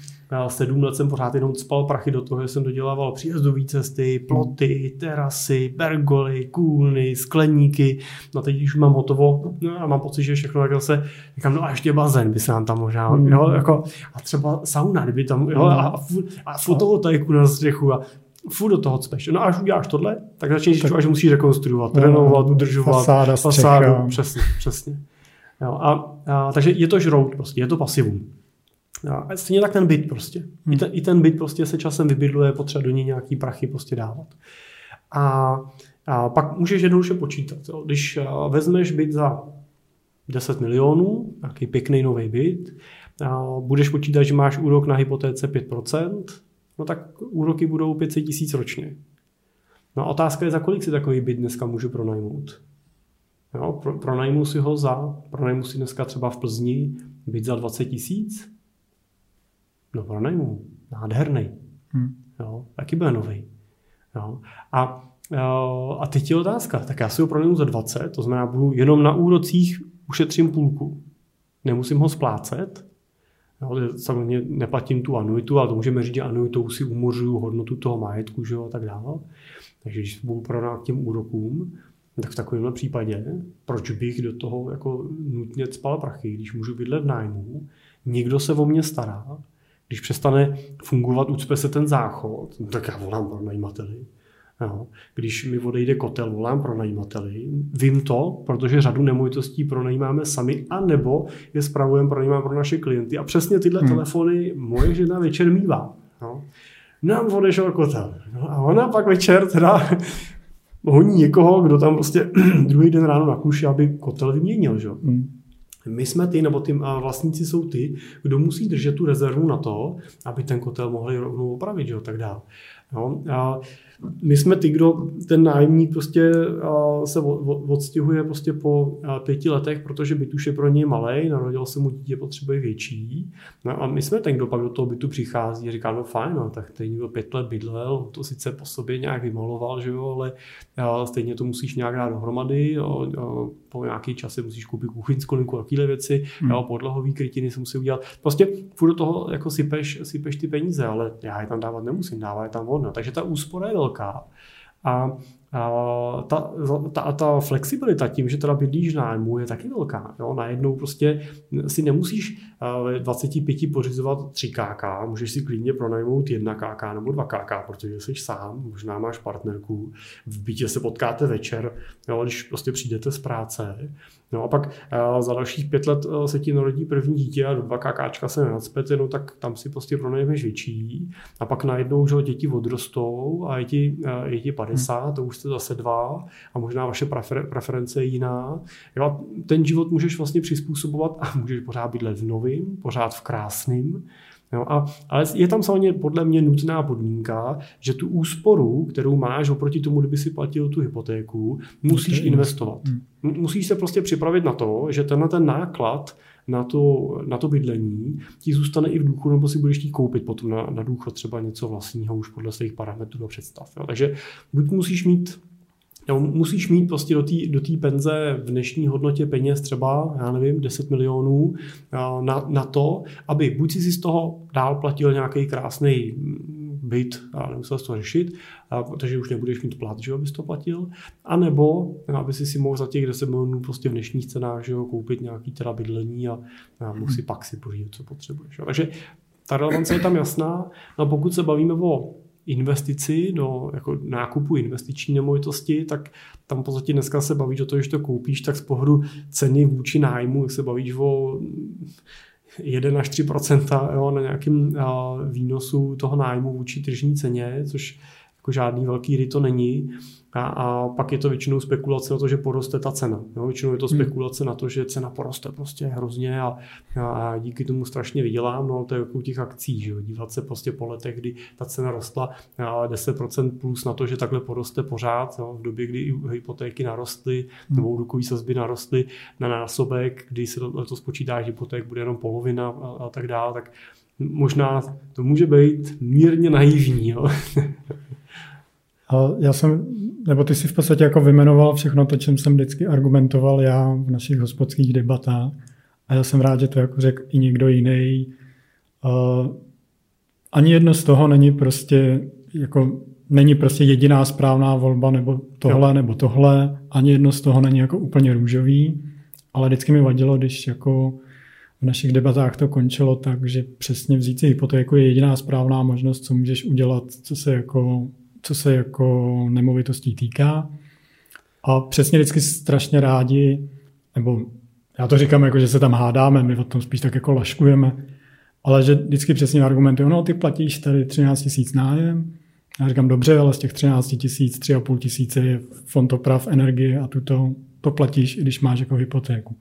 sedm let jsem pořád jenom spal prachy do toho, že jsem dodělával příjezdové cesty, ploty, terasy, bergoly, kůlny, skleníky. No teď, když mám hotovo, no a mám pocit, že všechno tak se říkám, no a ještě bazén by se nám tam možná, mm. jo, jako, a třeba sauna, kdyby tam, jo, a, a fotovoltaiku na střechu a furt do toho cpeš. No a až uděláš tohle, tak začneš tak, že musíš rekonstruovat, no, renovovat, udržovat, fasáda, fasádu, přesně, přesně. Jo, a, a, takže je to žrout prostě, je to pasivum. A stejně tak ten byt prostě. Hmm. I, ten, I ten byt prostě se časem vybydluje, potřeba do něj nějaký prachy prostě dávat. A A pak můžeš jednoduše počítat. Jo. Když vezmeš byt za 10 milionů, nějaký pěkný nový byt, a budeš počítat, že máš úrok na hypotéce 5%, no tak úroky budou 500 tisíc ročně. No a otázka je, za kolik si takový byt dneska můžu pronajmout. Jo, pro, pronajmu si ho za, pronajmu si dneska třeba v Plzni byt za 20 tisíc. No pronajmu, nádherný. Hmm. Jo, taky bude nový. Jo. A, a teď je otázka, tak já si ho pronajmu za 20, to znamená, budu jenom na úrocích ušetřím půlku. Nemusím ho splácet, Jo, samozřejmě neplatím tu anuitu, ale to můžeme říct, že anuitou si umořuju hodnotu toho majetku že jo, a tak dále. Takže když budu prodat k těm úrokům, tak v takovém případě, proč bych do toho jako nutně spal prachy, když můžu bydlet v nájmu, někdo se o mě stará, když přestane fungovat, ucpe se ten záchod, no tak já volám pro najímateli. Jo. Když mi odejde kotel, volám pro najímateli. Vím to, protože řadu nemovitostí pronajímáme sami, anebo je spravujeme, pronajímáme pro naše klienty. A přesně tyhle hmm. telefony moje žena večer mývá. Jo. Nám odešel kotel. No a ona pak večer teda honí někoho, kdo tam prostě druhý den ráno nakuší, aby kotel vyměnil. Že? Hmm. My jsme ty, nebo ty vlastníci jsou ty, kdo musí držet tu rezervu na to, aby ten kotel mohli rovnou opravit, že? tak dále. No, a my jsme ty, kdo ten nájemník prostě se odstěhuje prostě po pěti letech, protože byt už je pro něj malý, narodil se mu dítě, potřebuje větší. No a my jsme ten, kdo pak do toho bytu přichází a říká, no fajn, no, tak teď někdo pět let bydlel, to sice po sobě nějak vymaloval, že jo, ale stejně to musíš nějak dát dohromady, jo, jo, po nějaký čase musíš koupit kuchyňskou linku, takové věci, hmm. jo, podlahový krytiny se musí udělat. Prostě furt do toho jako sypeš, sypeš ty peníze, ale já je tam dávat nemusím, dává je tam ono. Takže ta úspora je velká. A ta, ta, ta flexibilita tím, že teda bydlíš nájmu, je taky velká. Jo? Najednou prostě si nemusíš ve 25 pořizovat 3 KK, můžeš si klidně pronajmout 1 KK nebo 2 KK, protože jsi sám, možná máš partnerku, v bytě se potkáte večer, jo? když prostě přijdete z práce. No a pak za dalších pět let se ti narodí první dítě a do 2 KK se nenacpete, no tak tam si prostě pronajmeš větší. A pak najednou, že děti odrostou a je ti, je ti 50, to už jste zase dva a možná vaše prefer, preference je jiná. Jo, ten život můžeš vlastně přizpůsobovat a můžeš pořád bydlet v novým, pořád v krásným. Jo, a, ale je tam samozřejmě podle mě nutná podmínka, že tu úsporu, kterou máš oproti tomu, kdyby si platil tu hypotéku, musíš investovat. Hmm. Musíš se prostě připravit na to, že tenhle ten náklad na to, na to bydlení ti zůstane i v důchodu, nebo si budeš chtít koupit potom na, na důchod třeba něco vlastního už podle svých parametrů a představ. Jo. Takže buď musíš mít Jo, musíš mít prostě do té do penze v dnešní hodnotě peněz třeba, já nevím, 10 milionů na, na to, aby buď si z toho dál platil nějaký krásný byt a nemusel to řešit, a, protože už nebudeš mít plat, že abys to platil, a nebo aby si si mohl za těch 10 milionů prostě v dnešních cenách že jo, koupit nějaký teda bydlení a, a si pak si pořídit, co potřebuješ. Jo. Takže ta relevance je tam jasná. No pokud se bavíme o investici do jako nákupu investiční nemovitosti, tak tam v podstatě dneska se bavíš o to, že to koupíš, tak z pohledu ceny vůči nájmu se bavíš o 1 až 3 jo, na nějakém výnosu toho nájmu vůči tržní ceně, což jako žádný velký to není. A, a pak je to většinou spekulace na to, že poroste ta cena. Jo? Většinou je to hmm. spekulace hmm. na to, že cena poroste prostě hrozně a, a díky tomu strašně vydělám. No to je jako u těch akcí, že jo? dívat se prostě po letech, kdy ta cena rostla 10% plus na to, že takhle poroste pořád. Jo? V době, kdy hypotéky narostly, hmm. nebo úrokové sazby narostly na násobek, kdy se to spočítá, že hypoték bude jenom polovina a, a tak dále, tak možná to může být mírně naivní. Jo? A já jsem, nebo ty si v podstatě jako vymenoval všechno to, čem jsem vždycky argumentoval já v našich hospodských debatách. A já jsem rád, že to jako řekl i někdo jiný. Uh, ani jedno z toho není prostě jako není prostě jediná správná volba nebo tohle jo. nebo tohle. Ani jedno z toho není jako úplně růžový. Ale vždycky mi vadilo, když jako v našich debatách to končilo tak, že přesně vzít si hypotéku je jediná správná možnost, co můžeš udělat, co se jako co se jako nemovitostí týká. A přesně vždycky strašně rádi, nebo já to říkám jako, že se tam hádáme, my o tom spíš tak jako laškujeme, ale že vždycky přesně argumentují, no ty platíš tady 13 tisíc nájem, Já říkám, dobře, ale z těch 13 tisíc, 3,5 tisíce je fond oprav, energie a tuto, to platíš, i když máš jako hypotéku.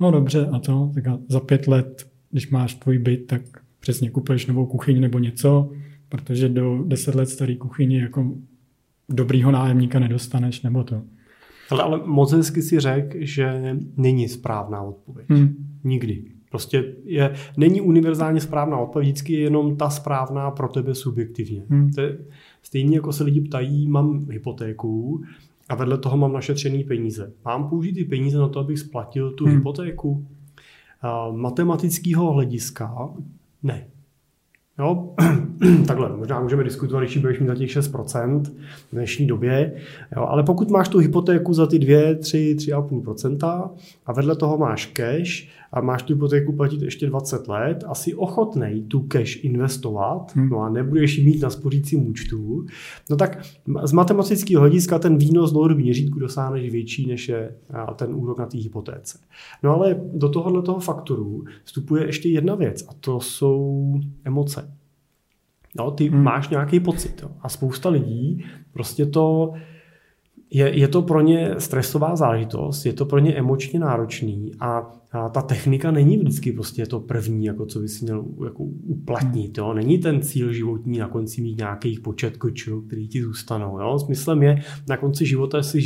No dobře, a to? Tak za pět let, když máš tvůj byt, tak přesně kupuješ novou kuchyň nebo něco, protože do deset let starý kuchyni jako dobrýho nájemníka nedostaneš, nebo to. Ale, ale moc hezky si řekl, že není správná odpověď. Hmm. Nikdy. Prostě je, není univerzálně správná odpověď, vždycky je jenom ta správná pro tebe subjektivně. Hmm. To je, stejně jako se lidi ptají, mám hypotéku a vedle toho mám našetřený peníze. Mám použít ty peníze na to, abych splatil tu hmm. hypotéku? Uh, matematického hlediska ne. Jo, takhle, možná můžeme diskutovat, když budeš mít za těch 6% v dnešní době, jo, ale pokud máš tu hypotéku za ty 2, 3, 3,5% a vedle toho máš cash a máš tu hypotéku platit ještě 20 let, asi ochotnej tu cash investovat, hmm. no a nebudeš ji mít na spořícím účtu, no tak z matematického hlediska ten výnos dlouhodobý měřítku dosáhneš větší, než je ten úrok na té hypotéce. No ale do tohohle toho faktoru vstupuje ještě jedna věc a to jsou emoce. No, ty hmm. máš nějaký pocit. Jo. A spousta lidí prostě to je, je to pro ně stresová záležitost, je to pro ně emočně náročný a a ta technika není vždycky prostě to první, jako co bys měl jako uplatnit. Jo? Není ten cíl životní na konci mít nějaký počet kočů, který ti zůstanou. Jo? Smyslem je na konci života si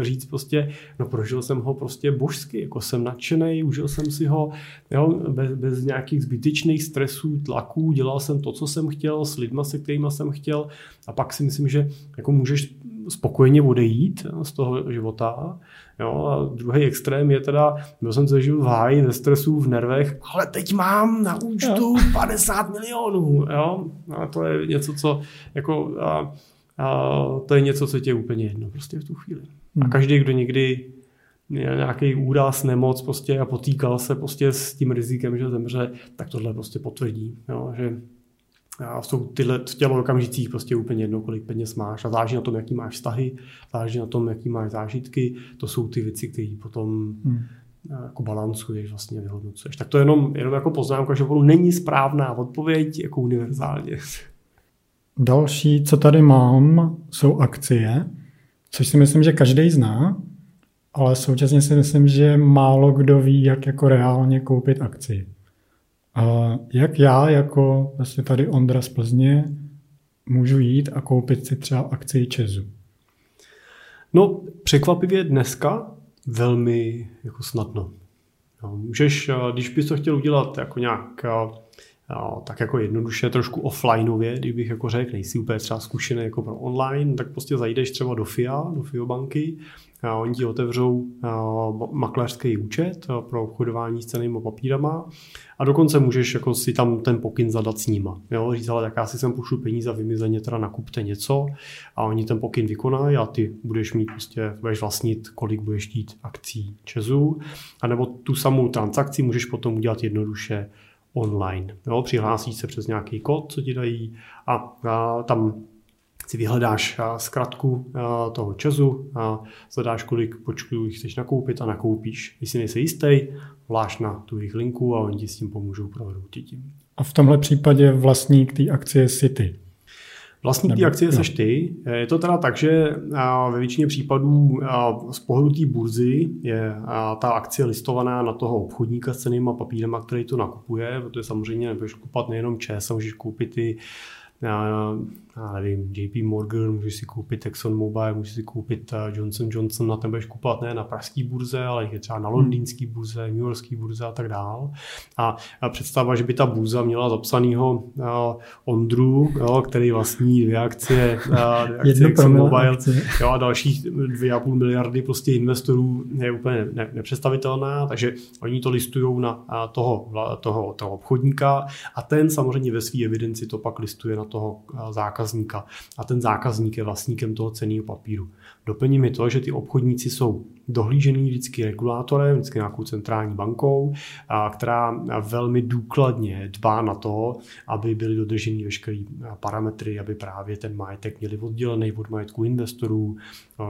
říct prostě, no prožil jsem ho prostě božsky, jako jsem nadšený, užil jsem si ho jo? Bez, bez nějakých zbytečných stresů, tlaků, dělal jsem to, co jsem chtěl, s lidma, se kterými jsem chtěl a pak si myslím, že jako můžeš spokojeně odejít z toho života. Jo, a druhý extrém je teda, byl jsem se žil v háji, ve stresu, v nervech, ale teď mám na účtu jo. 50 milionů. Jo? A to je něco, co jako, a, a to je něco, co tě je úplně jedno prostě v tu chvíli. Hmm. A každý, kdo někdy měl nějaký úraz, nemoc prostě a potýkal se prostě s tím rizikem, že zemře, tak tohle prostě potvrdí, jo? že a jsou tyhle v tělo okamžicích prostě úplně jedno, kolik peněz máš a záleží na tom, jaký máš vztahy, záleží na tom, jaký máš zážitky. To jsou ty věci, které potom hmm. jako balancuješ, vlastně vyhodnocuješ. Tak to je jenom, jenom jako poznámka, že opravdu není správná odpověď jako univerzálně. Další, co tady mám, jsou akcie, což si myslím, že každý zná, ale současně si myslím, že málo kdo ví, jak jako reálně koupit akci. A jak já, jako vlastně tady Ondra z Plzně, můžu jít a koupit si třeba akci Česu? No, překvapivě dneska velmi jako snadno. No, můžeš, když bys to chtěl udělat jako nějak tak jako jednoduše, trošku offlineově, kdybych jako řekl, nejsi úplně třeba zkušený jako pro online, tak prostě zajdeš třeba do FIA, do FIO banky a oni ti otevřou makléřský účet pro obchodování s cenými papírama a dokonce můžeš jako si tam ten pokyn zadat s nima. Jo? Říct, ale tak já si sem pošlu peníze a vymizeně teda nakupte něco a oni ten pokyn vykonají a ty budeš mít prostě, budeš vlastnit, kolik budeš chtít akcí Česu, a nebo tu samou transakci můžeš potom udělat jednoduše online. Jo? Přihlásíš se přes nějaký kód, co ti dají a, a tam si vyhledáš zkratku toho času a zadáš, kolik počků chceš nakoupit a nakoupíš. Když si nejsi jistý, vláš na tu jejich linku a oni ti s tím pomůžou tím. A v tomhle případě vlastník té akcie City. Vlastník té akcie seš ty. Je to teda tak, že ve většině případů z pohledu té burzy je ta akcie listovaná na toho obchodníka s cenýma papírama, který to nakupuje, protože samozřejmě nebudeš kupovat nejenom ČES, můžeš koupit i já, nevím, JP Morgan, můžeš si koupit Exxon Mobil, můžeš si koupit eh, Johnson Johnson, na ten budeš kupovat ne na pražské burze, ale je třeba na hmm. londýnské burze, New Yorkské burze a tak dál. A, představa, že by ta burza měla zapsanýho uh, Ondru, jo, který vlastní dvě akcie, uh, dvě akcie Exxon Mobil jo, a dalších 2,5 miliardy prostě investorů je úplně ne, nepředstavitelná, takže oni to listují na toho, toho, toho obchodníka a ten samozřejmě ve své evidenci to pak listuje na toho zákazníka. A ten zákazník je vlastníkem toho ceného papíru. Doplní mi to, že ty obchodníci jsou dohlížený vždycky regulátorem, vždycky nějakou centrální bankou, která velmi důkladně dbá na to, aby byly dodrženy veškeré parametry, aby právě ten majetek měli oddělený od majetku investorů,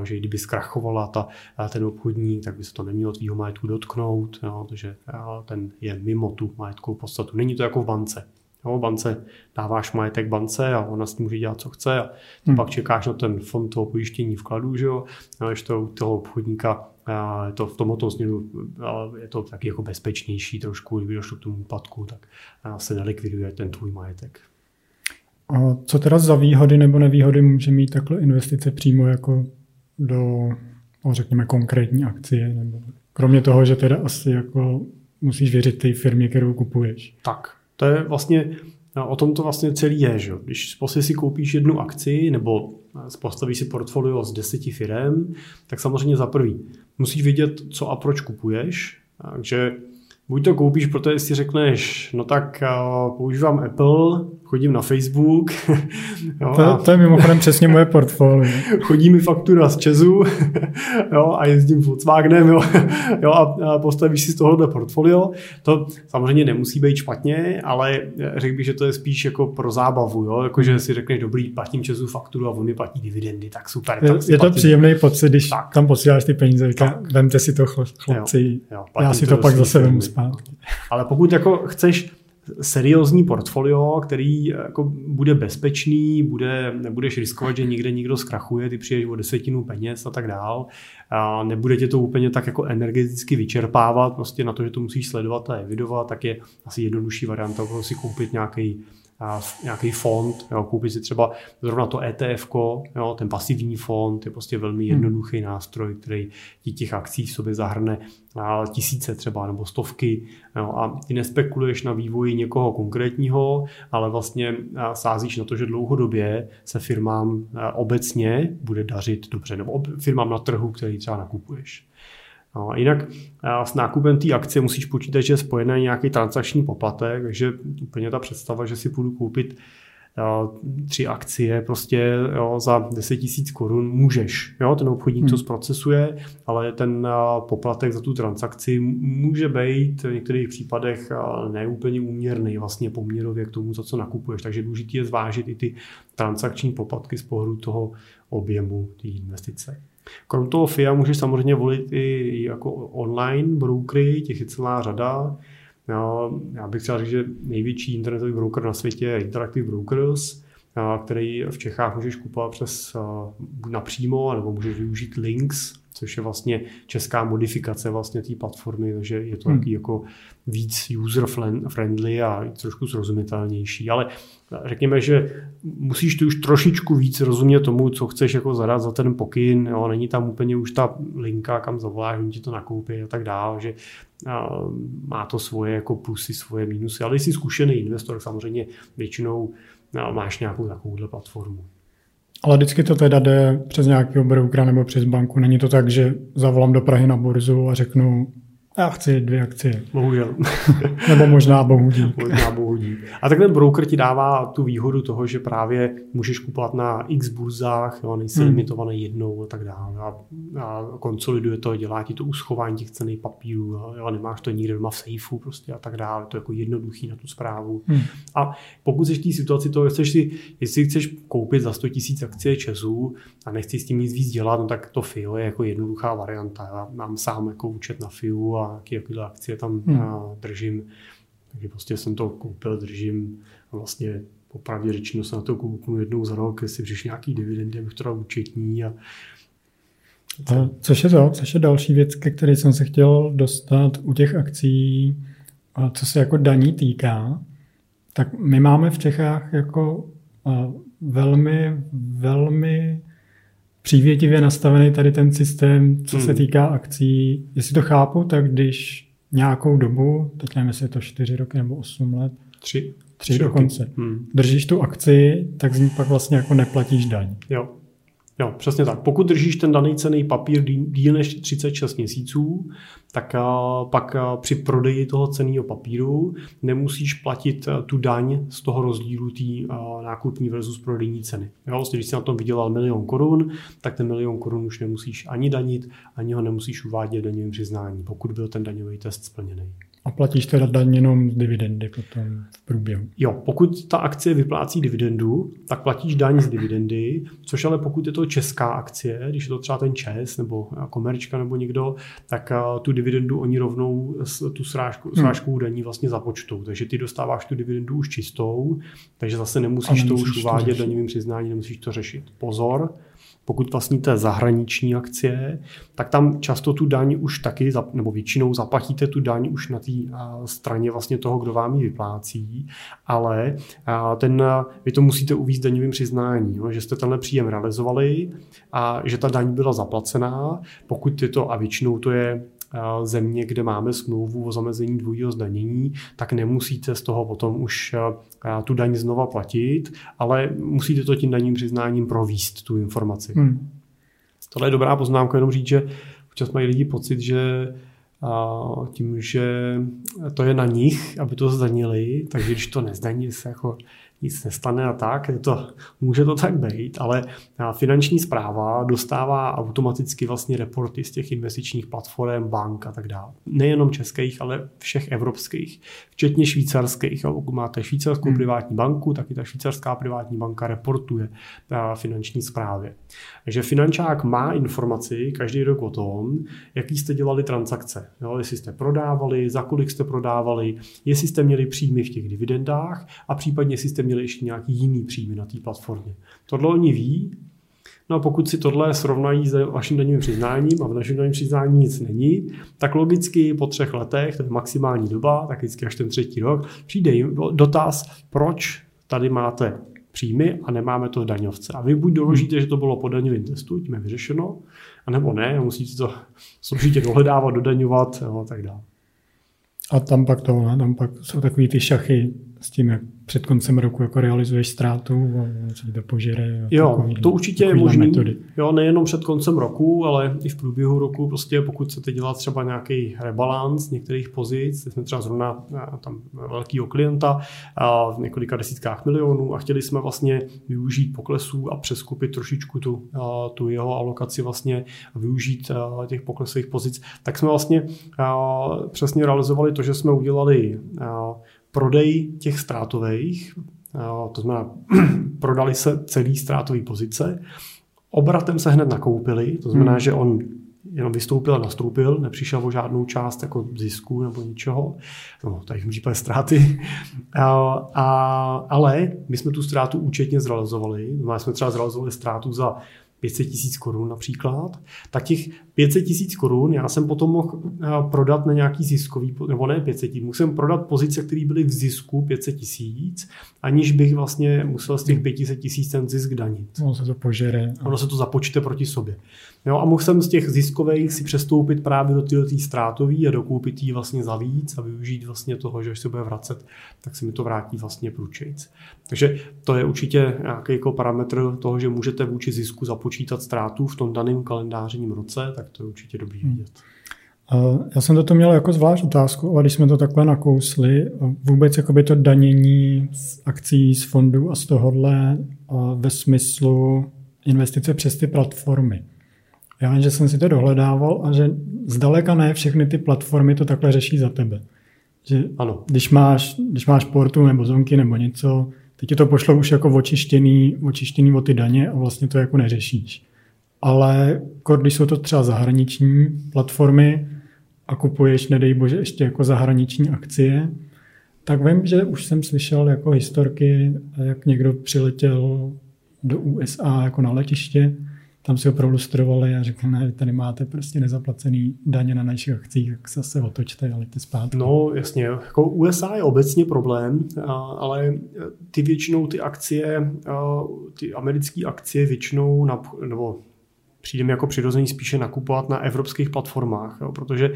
že kdyby zkrachovala ta, ten obchodník, tak by se to nemělo tvýho majetku dotknout, jo, protože ten je mimo tu majetkovou podstatu. Není to jako v bance Jo, bance dáváš majetek bance a ona s tím může dělat, co chce a hmm. pak čekáš na ten fond toho pojištění vkladů, že jo, a když to u toho obchodníka je to v tomto směru je to taky jako bezpečnější trošku, kdyby došlo k tomu úpadku, tak se nelikviduje ten tvůj majetek. A co teda za výhody nebo nevýhody může mít takhle investice přímo jako do, no, řekněme, konkrétní akcie? Nebo kromě toho, že teda asi jako musíš věřit té firmě, kterou kupuješ. Tak, to je vlastně, o tom to vlastně celý je, že? Když prostě si koupíš jednu akci nebo postavíš si portfolio z deseti firm, tak samozřejmě za prvý musíš vědět, co a proč kupuješ, takže buď to koupíš, protože si řekneš, no tak uh, používám Apple, chodím na Facebook. jo, to, a... to je mimochodem přesně moje portfolio. Chodí mi faktura z Česu jo, a jezdím Volkswagenem jo, jo, a, postavíš si z tohohle portfolio. To samozřejmě nemusí být špatně, ale řekl bych, že to je spíš jako pro zábavu. Jo? Jako, že si řekneš, dobrý, platím Česu fakturu a on mi platí dividendy, tak super. Je, tak je to příjemný pocit, když tak. tam posíláš ty peníze, říká, vemte si to chlapci, jo, jo, já si to, to pak zase vemu zpátky. Ale pokud jako chceš seriózní portfolio, který jako bude bezpečný, bude, nebudeš riskovat, že někde někdo zkrachuje, ty přijdeš o desetinu peněz a tak dál. A nebude tě to úplně tak jako energeticky vyčerpávat, prostě na to, že to musíš sledovat a evidovat, tak je asi jednodušší varianta si koupit nějaký nějaký fond, jo, koupit si třeba zrovna to ETF, jo, ten pasivní fond je prostě velmi hmm. jednoduchý hmm. nástroj, který ti těch akcí v sobě zahrne a tisíce třeba nebo stovky jo, a ty nespekuluješ na vývoji někoho konkrétního, ale vlastně sázíš na to, že dlouhodobě se firmám obecně bude dařit dobře, nebo firmám na trhu, který třeba nakupuješ. No, jinak s nákupem té akcie musíš počítat, že je spojený nějaký transakční poplatek, takže úplně ta představa, že si půjdu koupit tři akcie prostě jo, za 10 tisíc korun můžeš. Jo, ten obchodník hmm. to zprocesuje, ale ten poplatek za tu transakci může být v některých případech neúplně úměrný vlastně poměrově k tomu, za co nakupuješ. Takže důležité je zvážit i ty transakční poplatky z pohledu toho objemu té investice. Krom toho FIA můžeš samozřejmě volit i jako online brokery, těch je celá řada. Já bych chtěl říct, že největší internetový broker na světě je Interactive Brokers, který v Čechách můžeš kupovat přes napřímo, nebo můžeš využít links, což je vlastně česká modifikace vlastně té platformy, takže je to hmm. jako víc user friendly a trošku srozumitelnější. Ale řekněme, že musíš tu už trošičku víc rozumět tomu, co chceš jako zadat za ten pokyn. Jo? Není tam úplně už ta linka, kam zavoláš, oni ti to nakoupí a tak dále, že a, má to svoje jako plusy, svoje mínusy. Ale jsi zkušený investor, samozřejmě většinou a, máš nějakou takovouhle platformu. Ale vždycky to teda jde přes nějakého broukra nebo přes banku. Není to tak, že zavolám do Prahy na burzu a řeknu, já chci dvě akcie. Bohužel. Nebo možná bohu dík. možná bohu dík. A tak ten broker ti dává tu výhodu toho, že právě můžeš kupovat na x burzách, jo, nejsi hmm. limitovaný jednou a tak dále. A, a konsoliduje to, dělá ti to uschování těch cených papírů, jo, nemáš to nikde doma v sejfu prostě a tak dále. To je jako jednoduchý na tu zprávu. Hmm. A pokud jsi v té situaci toho, chceš si, jestli chceš koupit za 100 000 akcie Česu a nechci s tím nic víc dělat, no tak to FIO je jako jednoduchá varianta. Já mám sám jako účet na FIU a jaký, jakýhle akcie tam hmm. držím. Takže prostě jsem to koupil, držím a vlastně popravdě řečeno se na to koupnu jednou za rok, jestli přišli nějaký dividendy, abych to dal účetní. A... A což je to, což je další věc, ke které jsem se chtěl dostat u těch akcí, a co se jako daní týká, tak my máme v Čechách jako velmi, velmi přívětivě nastavený tady ten systém, co hmm. se týká akcí. Jestli to chápu, tak když nějakou dobu, teď nevím, jestli je to 4 roky nebo 8 let, tři, tři, tři dokonce, hmm. držíš tu akci, tak z ní pak vlastně jako neplatíš daň. Jo. Jo, přesně tak. Pokud držíš ten daný cený papír díl než 36 měsíců, tak pak při prodeji toho ceného papíru nemusíš platit tu daň z toho rozdílu té nákupní versus prodejní ceny. Jo, vlastně, když jsi na tom vydělal milion korun, tak ten milion korun už nemusíš ani danit, ani ho nemusíš uvádět daňovým přiznání, pokud byl ten daňový test splněný. A platíš teda daň jenom z dividendy potom v průběhu? Jo, pokud ta akcie vyplácí dividendu, tak platíš daň z dividendy, což ale pokud je to česká akcie, když je to třeba ten ČES nebo Komerčka nebo někdo, tak tu dividendu oni rovnou tu srážku, hmm. srážkovou daní vlastně započtou. Takže ty dostáváš tu dividendu už čistou, takže zase nemusíš, nemusíš to už uvádět daňovým přiznání, nemusíš to řešit. Pozor, pokud vlastníte zahraniční akcie, tak tam často tu daň už taky, nebo většinou zaplatíte tu daň už na té straně vlastně toho, kdo vám ji vyplácí, ale ten, vy to musíte uvíct daňovým přiznání, no, že jste tenhle příjem realizovali a že ta daň byla zaplacená, pokud je to, a většinou to je země, kde máme smlouvu o zamezení dvojího zdanění, tak nemusíte z toho potom už tu daň znova platit, ale musíte to tím daním přiznáním províst, tu informaci. Hmm. Tohle je dobrá poznámka, jenom říct, že občas mají lidi pocit, že a tím, že to je na nich, aby to zdanili, takže když to nezdaní, se jako nic nestane a tak, je to, může to tak být, ale finanční zpráva dostává automaticky vlastně reporty z těch investičních platform, bank a tak dále. Nejenom českých, ale všech evropských, včetně švýcarských. Pokud máte švýcarskou hmm. privátní banku, tak i ta švýcarská privátní banka reportuje finanční zprávě. Takže finančák má informaci každý rok o tom, jaký jste dělali transakce. Jo, jestli jste prodávali, za kolik jste prodávali, jestli jste měli příjmy v těch dividendách a případně jestli jste měli ještě nějaký jiný příjmy na té platformě. Tohle oni ví, No a pokud si tohle srovnají s vaším daňovým přiznáním a v našem daňovém přiznání nic není, tak logicky po třech letech, to je maximální doba, tak vždycky až ten třetí rok, přijde jim dotaz, proč tady máte příjmy a nemáme to v daňovce. A vy buď doložíte, že to bylo po daňovém testu, tím je vyřešeno, anebo ne, musíte to složitě dohledávat, dodaňovat a tak dále. A tam pak to, tam pak jsou takový ty šachy s tím, jak před koncem roku jako realizuješ ztrátu a se to požere. Jo, takový, to určitě je možný. Metody. Jo, nejenom před koncem roku, ale i v průběhu roku, prostě pokud chcete dělat třeba nějaký rebalans některých pozic, jsme třeba zrovna tam velkýho klienta a v několika desítkách milionů a chtěli jsme vlastně využít poklesů a přeskupit trošičku tu, tu jeho alokaci vlastně a využít těch poklesových pozic, tak jsme vlastně přesně realizovali to, že jsme udělali prodej těch ztrátových, to znamená, prodali se celý ztrátový pozice, obratem se hned nakoupili, to znamená, hmm. že on jenom vystoupil a nastoupil, nepřišel o žádnou část jako zisku nebo ničeho, no, tady v případě ztráty, a, a, ale my jsme tu ztrátu účetně zrealizovali, znamená, jsme třeba zrealizovali ztrátu za 500 tisíc korun například, tak těch 500 tisíc korun já jsem potom mohl eh, prodat na nějaký ziskový, nebo ne 500, musím prodat pozice, které byly v zisku 500 tisíc, aniž bych vlastně musel z těch 500 tisíc ten zisk danit. Ono se to požere. Ono se to započte proti sobě. Jo, a mohl jsem z těch ziskových si přestoupit právě do této ztrátový a dokoupit ji vlastně za víc a využít vlastně toho, že až se bude vracet, tak se mi to vrátí vlastně průčejc. Takže to je určitě nějaký jako parametr toho, že můžete vůči zisku započítat ztrátu v tom daném kalendářním roce, tak to je určitě dobrý hmm. vidět. Já jsem toto měl jako zvlášť otázku, ale když jsme to takhle nakousli, vůbec jakoby to danění z akcí, z fondů a z tohohle ve smyslu investice přes ty platformy. Já vím, že jsem si to dohledával a že zdaleka ne všechny ty platformy to takhle řeší za tebe. Že ano. Když, máš, když máš portu nebo zonky nebo něco, teď ti to pošlo už jako očištěný, očištěný o ty daně a vlastně to jako neřešíš. Ale když jsou to třeba zahraniční platformy a kupuješ, nedej bože, ještě jako zahraniční akcie, tak vím, že už jsem slyšel jako historky, jak někdo přiletěl do USA jako na letiště tam si ho prolustrovali a řekli, ne, tady máte prostě nezaplacený daně na našich akcích, tak zase otočte a leďte zpátky. No jasně, jako USA je obecně problém, ale ty většinou ty akcie, ty americké akcie většinou, nebo přijde mi jako přirozený spíše nakupovat na evropských platformách, jo, protože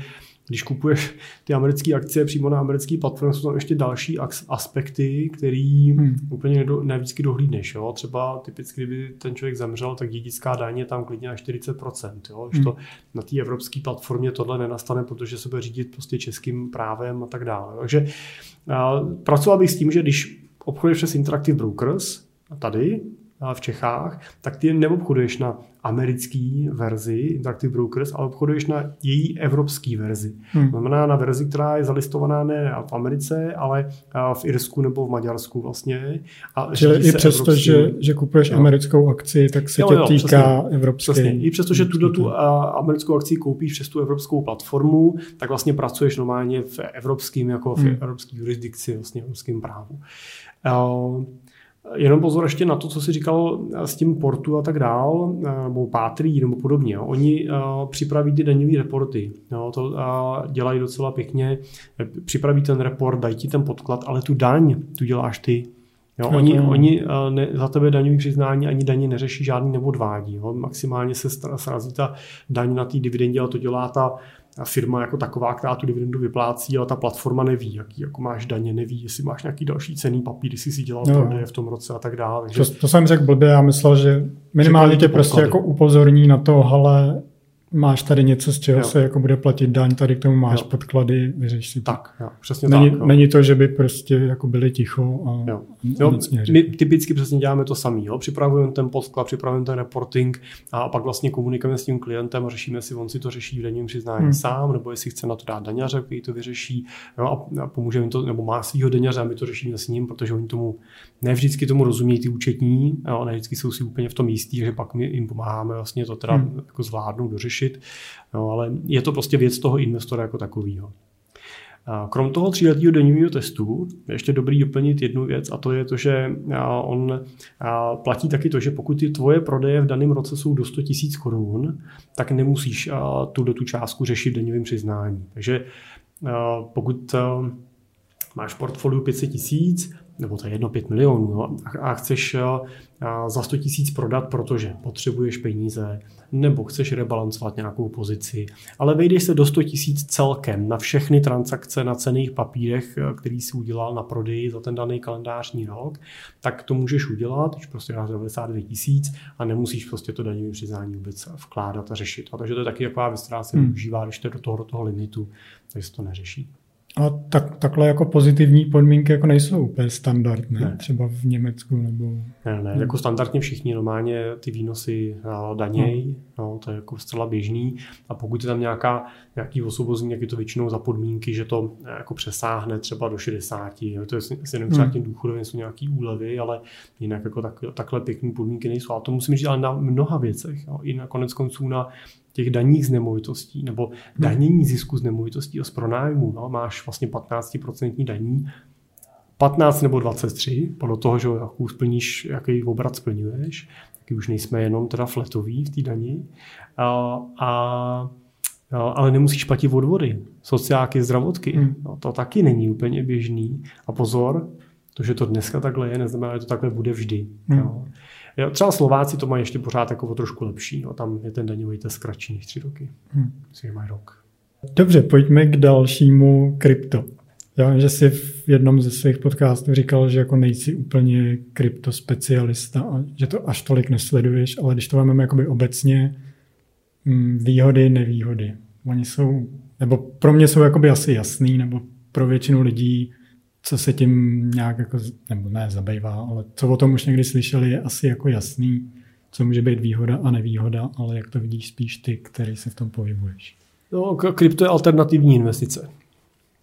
když kupuješ ty americké akcie přímo na americké platformě, jsou tam ještě další aspekty, který hmm. úplně ne vždycky dohlídneš. Jo? Třeba typicky, kdyby ten člověk zemřel, tak dědická daň je tam klidně na 40%. Jo? Hmm. to na té evropské platformě tohle nenastane, protože se bude řídit prostě českým právem a tak dále. Takže a, pracoval bych s tím, že když obchoduješ přes Interactive Brokers, tady, v Čechách, tak ty neobchoduješ na americký verzi Interactive Brokers, ale obchoduješ na její evropský verzi. Hmm. Znamená na verzi, která je zalistovaná ne v Americe, ale v Irsku nebo v Maďarsku vlastně. A Čili i přesto, evropský... že, že kupuješ jo. americkou akci, tak se jo, tě jo, týká přesně, evropské. Přesně. I přesto, že tuto tu americkou akci koupíš přes tu evropskou platformu, tak vlastně pracuješ normálně v evropským, jako v hmm. evropské jurisdikci, vlastně v evropském právu. Uh, Jenom pozor ještě na to, co si říkal s tím portu a tak dál, nebo pátrí nebo podobně. Oni připraví ty daňové reporty. Jo, to dělají docela pěkně. Připraví ten report, dají ti ten podklad, ale tu daň, tu děláš ty. Jo, oni oni ne, za tebe daňový přiznání ani daně neřeší žádný neodvádí. Jo. Maximálně se srazí ta daň na té dividendě, ale to dělá ta firma jako taková, která tu dividendu vyplácí, ale ta platforma neví, jaký jako máš daně, neví, jestli máš nějaký další cený papír, jestli si dělal no. prodeje v tom roce a tak dále. Takže... To, to jsem řekl blbě, já myslel, že minimálně tě prostě jako upozorní na to, ale máš tady něco, z čeho jo. se jako bude platit daň, tady k tomu máš jo. podklady, vyřeš si to. Tak, jo, přesně není, tak. Jo. Není to, že by prostě jako byli ticho a jo. Jo, nic my typicky přesně děláme to samý. Jo. Připravujeme ten podklad, připravujeme ten reporting a pak vlastně komunikujeme s tím klientem a řešíme si, on si to řeší v daním přiznání hmm. sám, nebo jestli chce na to dát daňaře, který to vyřeší jo, a pomůžeme to, nebo má svého daňaře a my to řešíme s ním, protože oni tomu ne vždycky tomu rozumí ty účetní, jo, ne vždycky jsou si úplně v tom jistí, že pak my jim pomáháme vlastně to teda hmm. jako zvládnout, dořešit. No, ale je to prostě věc toho investora jako takového. Krom toho tříletého daňového testu je ještě dobrý doplnit jednu věc a to je to, že on platí taky to, že pokud ty tvoje prodeje v daném roce jsou do 100 000 korun, tak nemusíš tu do tu částku řešit v přiznání. Takže pokud máš portfolio 500 tisíc, nebo to je jedno 5 milionů, a chceš za 100 tisíc prodat, protože potřebuješ peníze, nebo chceš rebalancovat nějakou pozici, ale vejdeš se do 100 tisíc celkem na všechny transakce na cených papírech, který si udělal na prodeji za ten daný kalendářní rok, tak to můžeš udělat, když prostě máš 92 tisíc a nemusíš prostě to daňové přiznání vůbec vkládat a řešit. A takže to je taky taková věc, která se hmm. využívá, když je do toho, do toho limitu, takže se to neřeší. A tak, takhle jako pozitivní podmínky jako nejsou úplně standardné, ne. třeba v Německu nebo... Ne, ne, jako standardně všichni normálně ty výnosy daněj, hmm. no, to je jako zcela běžný a pokud je tam nějaká, nějaký osvobození, jak je to většinou za podmínky, že to eh, jako přesáhne třeba do 60, jo, to je s jedním třeba tím důchodovým jsou nějaký úlevy, ale jinak jako tak, takhle pěkné podmínky nejsou. A to musím říct ale na mnoha věcech, jo, i na konec konců na těch daních z nemovitostí nebo hmm. danění zisku z nemovitostí a z pronájmu. No, máš vlastně 15% daní, 15 nebo 23, podle toho, že jakou splníš, jaký obrat splňuješ, taky už nejsme jenom teda fletový v té dani. A, a, ale nemusíš platit odvody, sociáky, zdravotky. Hmm. No, to taky není úplně běžný. A pozor, to, že to dneska takhle je, neznamená, že to takhle bude vždy. Hmm. Jo. Jo, třeba Slováci to mají ještě pořád jako o trošku lepší. Jo. Tam je ten daňový test kratší než tři roky. Hmm. Myslím, že mají rok. Dobře, pojďme k dalšímu krypto. Já vím, že jsi v jednom ze svých podcastů říkal, že jako nejsi úplně kryptospecialista a že to až tolik nesleduješ, ale když to máme jakoby obecně, mm, výhody, nevýhody. Oni jsou, nebo pro mě jsou jakoby asi jasný, nebo pro většinu lidí co se tím nějak jako, nebo ne zabývá, ale co o tom už někdy slyšeli, je asi jako jasný, co může být výhoda a nevýhoda, ale jak to vidíš spíš ty, který se v tom pohybuješ. No, krypto je alternativní investice.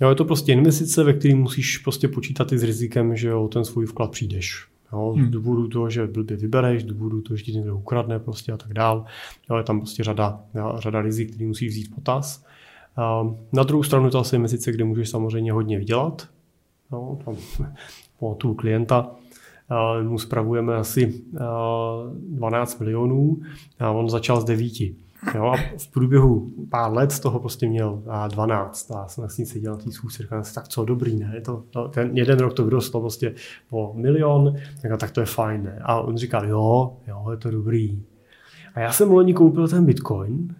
Jo, je to prostě investice, ve které musíš prostě počítat i s rizikem, že o ten svůj vklad přijdeš. Jo, hmm. Z důvodu toho, že blbě vybereš, z důvodu toho, že ti někdo ukradne prostě a tak dál. Jo, je tam prostě řada, řada rizik, který musíš vzít potaz. Na druhou stranu to asi investice, kde můžeš samozřejmě hodně vydělat, No, tam po tu klienta mu spravujeme asi 12 milionů a on začal z devíti. Jo, a v průběhu pár let z toho prostě měl 12 a jsem s ním seděl na té schůzce, říkal tak co, dobrý, ne? To, to, ten jeden rok to vyrostlo prostě po milion, tak, tak to je fajn, ne? A on říkal, jo, jo, je to dobrý. A já jsem loni koupil ten bitcoin,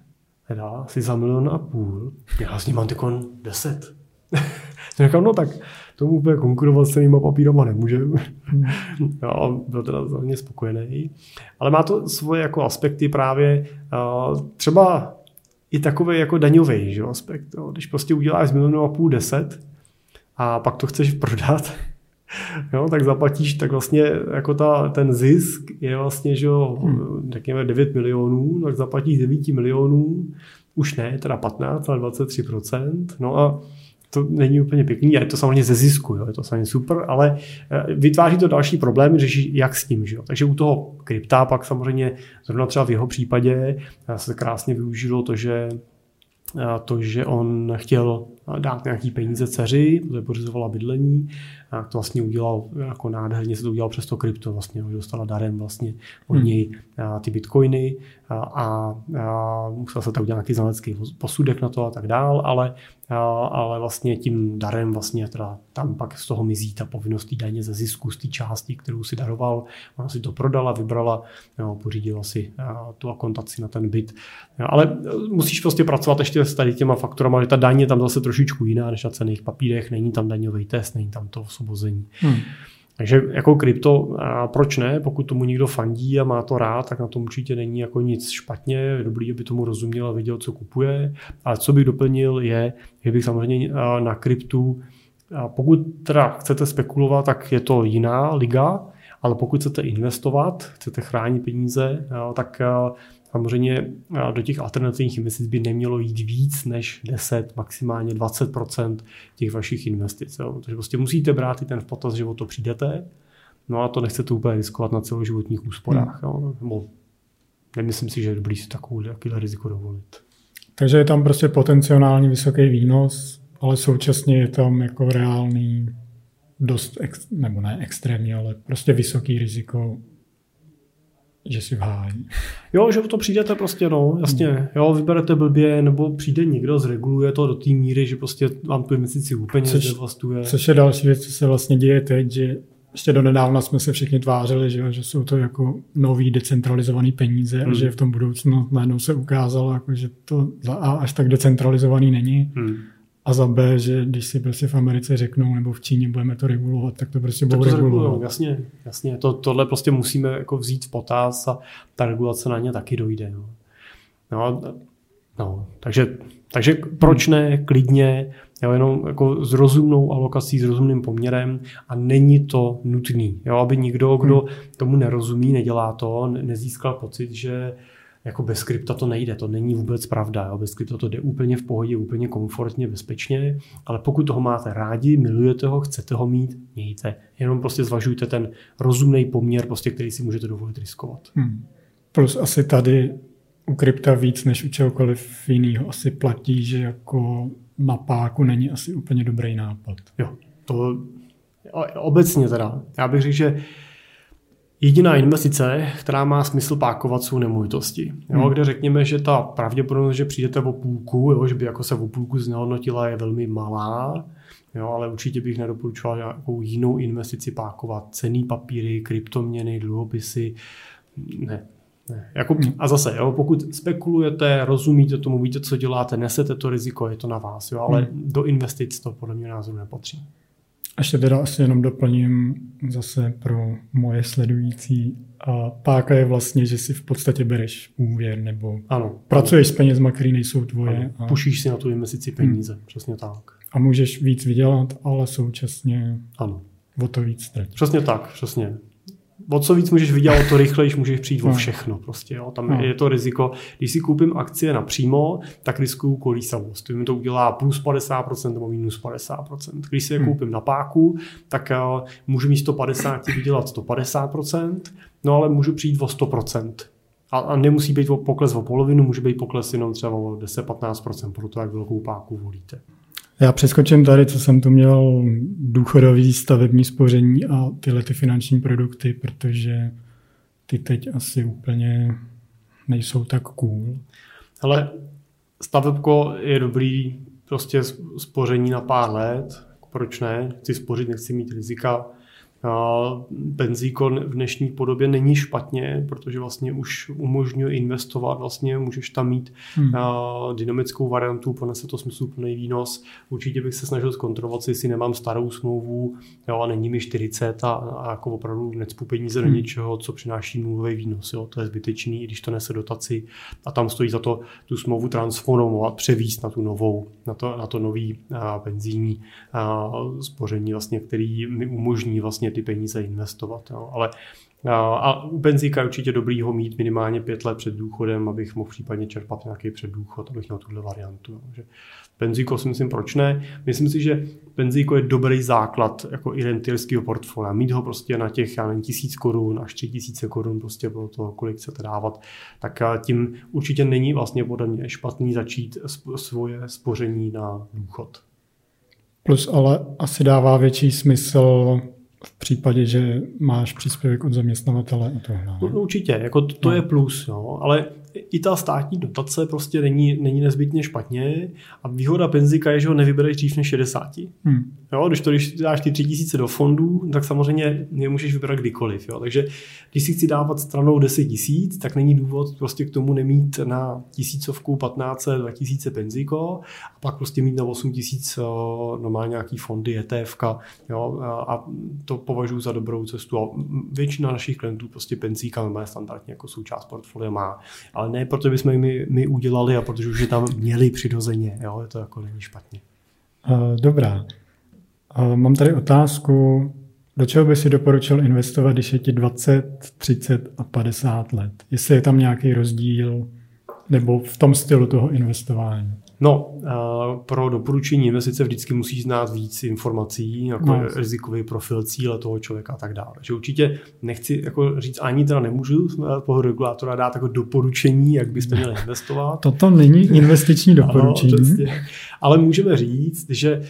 teda asi za milion a půl, já s ním mám tykon 10. říkal, no tak tomu úplně konkurovat s cenýma papírama nemůže. Hmm. jo, byl teda hodně spokojený. Ale má to svoje jako aspekty právě uh, třeba i takový jako daňový že, aspekt. Jo. Když prostě uděláš z milionu a půl deset a pak to chceš prodat, jo, tak zaplatíš, tak vlastně jako ta, ten zisk je vlastně, že jo, hmm. řekněme 9 milionů, tak zaplatíš 9 milionů, už ne, teda 15, ale 23%, no a to není úplně pěkný, je to samozřejmě ze zisku, jo, je to samozřejmě super, ale eh, vytváří to další problémy, řeší jak s tím. Že jo. Takže u toho krypta pak samozřejmě, zrovna třeba v jeho případě, eh, se krásně využilo to, že eh, to, že on chtěl dát nějaký peníze dceři, protože pořizovala bydlení, a to vlastně udělal jako nádherně se to udělal přes to krypto vlastně, že dostala darem vlastně od hmm. něj ty bitcoiny a, a, a musel se tak udělat nějaký znalecký posudek na to a tak dál, ale ale vlastně tím darem vlastně teda tam pak z toho mizí ta povinnost té daně ze zisku z té části, kterou si daroval. Ona si to prodala, vybrala, jo, pořídila si tu akontaci na ten byt. Jo, ale e, musíš prostě pracovat ještě s tady těma faktorama, že ta daň je tam zase trošičku jiná než na cených papírech, není tam daňový test, není tam to osvobození. Hmm. Takže jako krypto, a proč ne, pokud tomu někdo fandí a má to rád, tak na tom určitě není jako nic špatně, je dobrý, aby tomu rozuměl a viděl, co kupuje. Ale co bych doplnil je, že bych samozřejmě na kryptu, pokud teda chcete spekulovat, tak je to jiná liga, ale pokud chcete investovat, chcete chránit peníze, tak Samozřejmě do těch alternativních investic by nemělo jít víc než 10, maximálně 20% těch vašich investic. Jo. Takže prostě musíte brát i ten v potaz, že o to přijdete, no a to nechcete úplně riskovat na celoživotních úsporách. Hmm. Jo. Nebo nemyslím si, že je dobrý si takovou, takovýhle riziko dovolit. Takže je tam prostě potenciálně vysoký výnos, ale současně je tam jako reálný dost, ex, nebo ne extrémní, ale prostě vysoký riziko že si v háji. Jo, že to přijdete prostě, no, jasně. Jo, vyberete blbě, nebo přijde někdo, zreguluje to do té míry, že prostě vám tu investici úplně což, devastuje. Což je další věc, co se vlastně děje teď, že ještě do nedávna jsme se všichni tvářili, že, že jsou to jako nový decentralizovaný peníze hmm. a že v tom budoucnu najednou se ukázalo, jako, že to za A až tak decentralizovaný není. Hmm. A za B, že když si prostě v Americe řeknou nebo v Číně budeme to regulovat, tak to prostě budou regulovat. Jasně, jasně. To, tohle prostě musíme jako vzít v potaz a ta regulace na ně taky dojde. No, no, no takže, takže proč ne, klidně, jo, jenom jako s rozumnou alokací, s rozumným poměrem a není to nutný, jo, aby nikdo, kdo hmm. tomu nerozumí, nedělá to, nezískal pocit, že jako bez krypta to nejde, to není vůbec pravda. Jo? Bez krypta to jde úplně v pohodě, úplně komfortně, bezpečně, ale pokud toho máte rádi, milujete ho, chcete ho mít, mějte. Jenom prostě zvažujte ten rozumný poměr, prostě, který si můžete dovolit riskovat. Hmm. Plus asi tady u krypta víc než u čehokoliv jiného asi platí, že jako na páku není asi úplně dobrý nápad. Jo, to obecně teda. Já bych řekl, že Jediná investice, která má smysl pákovat, jsou nemovitosti. Jo, hmm. Kde řekněme, že ta pravděpodobnost, že přijdete o půlku, jo, že by jako se o půlku znehodnotila, je velmi malá. Jo, ale určitě bych nedoporučoval nějakou jinou investici pákovat. Cený papíry, kryptoměny, dluhopisy. Ne, ne. Jako, hmm. a zase, jo, pokud spekulujete, rozumíte tomu, víte, co děláte, nesete to riziko, je to na vás, jo, ale hmm. do investic to podle mě názoru nepatří. Ještě teda asi jenom doplním zase pro moje sledující. A páka je vlastně, že si v podstatě bereš úvěr nebo ano, pracuješ ano. s penězma, které nejsou tvoje. Ano, a... Pušíš si na tu investici peníze, hmm. přesně tak. A můžeš víc vydělat, ale současně ano. o to víc ztratit. Přesně tak, přesně o co víc můžeš vydělat, o to rychleji můžeš přijít o no. všechno. Prostě, jo. Tam no. je to riziko. Když si koupím akcie napřímo, tak riskuju kolísavost. Mi to udělá plus 50% nebo minus 50%. Když si je hmm. koupím na páku, tak uh, můžu místo 50 vydělat 150%, no ale můžu přijít o 100%. A, a nemusí být pokles o polovinu, může být pokles jenom třeba o 10-15%, proto jak velkou páku volíte. Já přeskočím tady, co jsem tu měl důchodový stavební spoření a tyhle ty finanční produkty, protože ty teď asi úplně nejsou tak cool. Ale stavebko je dobrý prostě spoření na pár let, proč ne? Chci spořit, nechci mít rizika. Penzíko v dnešní podobě není špatně, protože vlastně už umožňuje investovat, vlastně můžeš tam mít hmm. dynamickou variantu, ponese to smysluplný výnos. Určitě bych se snažil zkontrolovat, jestli nemám starou smlouvu jo, a není mi 40 a, a jako opravdu necpu peníze hmm. do něčeho, co přináší nulový výnos. Jo. To je zbytečný, když to nese dotaci a tam stojí za to tu smlouvu transformovat, převíst na tu novou, na to, na to nový a, penzijní a, spoření, vlastně, který mi umožní vlastně ty peníze investovat. Jo. Ale a u penzíka je určitě dobrý ho mít minimálně pět let před důchodem, abych mohl případně čerpat nějaký předdůchod, abych měl tuhle variantu. Takže penzíko si myslím, proč ne. Myslím si, že penzíko je dobrý základ jako i rentierského portfolia. Mít ho prostě na těch, já nevím, tisíc korun až tři tisíce korun prostě pro to, kolik chcete dávat, tak tím určitě není vlastně podle mě špatný začít svoje spoření na důchod. Plus ale asi dává větší smysl v případě, že máš příspěvek od zaměstnavatele a tohle. No, určitě, jako to, to no. je plus, jo, ale i ta státní dotace prostě není, není nezbytně špatně a výhoda penzika je, že ho nevybereš dřív než 60. Hmm. Jo, když to když dáš ty 3000 do fondů, tak samozřejmě je můžeš vybrat kdykoliv. Jo. Takže když si chci dávat stranou 10 tisíc, tak není důvod prostě k tomu nemít na tisícovku 15, 2000 penziko a pak prostě mít na 8 tisíc normálně nějaký fondy, ETF. Jo, a to považuji za dobrou cestu. A většina našich klientů prostě penzíka má standardně jako součást portfolia má. Ale ne proto, bychom my, my udělali a protože už je tam měli přirozeně. Jo, to jako není špatně. Uh, dobrá. Mám tady otázku, do čeho by si doporučil investovat, když je ti 20, 30 a 50 let? Jestli je tam nějaký rozdíl nebo v tom stylu toho investování? No, pro doporučení investice vždycky musíš znát víc informací, jako no. rizikový profil cíle toho člověka a tak dále. Takže určitě nechci jako říct, ani teda nemůžu po regulátora dát jako doporučení, jak byste měli investovat. Toto není investiční doporučení. Ano, Ale můžeme říct, že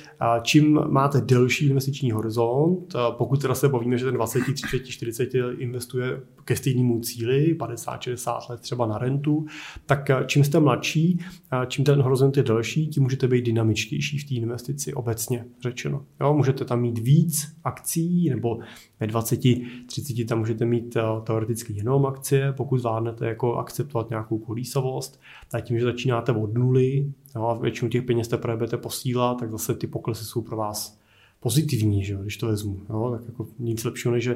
čím máte delší investiční horizont, pokud teda se bavíme, že ten 20, 30, 40 investuje ke stejnému cíli, 50, 60 let třeba na rentu, tak čím jste mladší, čím ten horizont je delší, tím můžete být dynamičtější v té investici obecně řečeno. Jo, můžete tam mít víc akcí, nebo ve 20, 30 tam můžete mít teoreticky jenom akcie, pokud zvládnete jako akceptovat nějakou kolísavost, tak tím, že začínáte od nuly, jo, a většinu těch peněz teprve budete posílat, tak zase ty poklesy jsou pro vás pozitivní, že když to vezmu. Jo? Tak jako nic lepšího, než že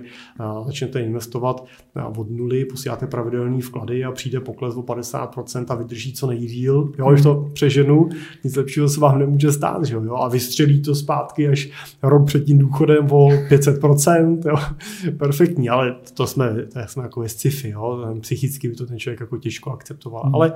začnete investovat od nuly, posíláte pravidelný vklady a přijde pokles o 50% a vydrží co nejdíl. Jo? Když to přeženu, nic lepšího se vám nemůže stát. Že jo? A vystřelí to zpátky až rok před tím důchodem o 500%. Jo? Perfektní, ale to jsme, to jsme jako sci-fi. Jo? Psychicky by to ten člověk jako těžko akceptoval. Hmm. Ale,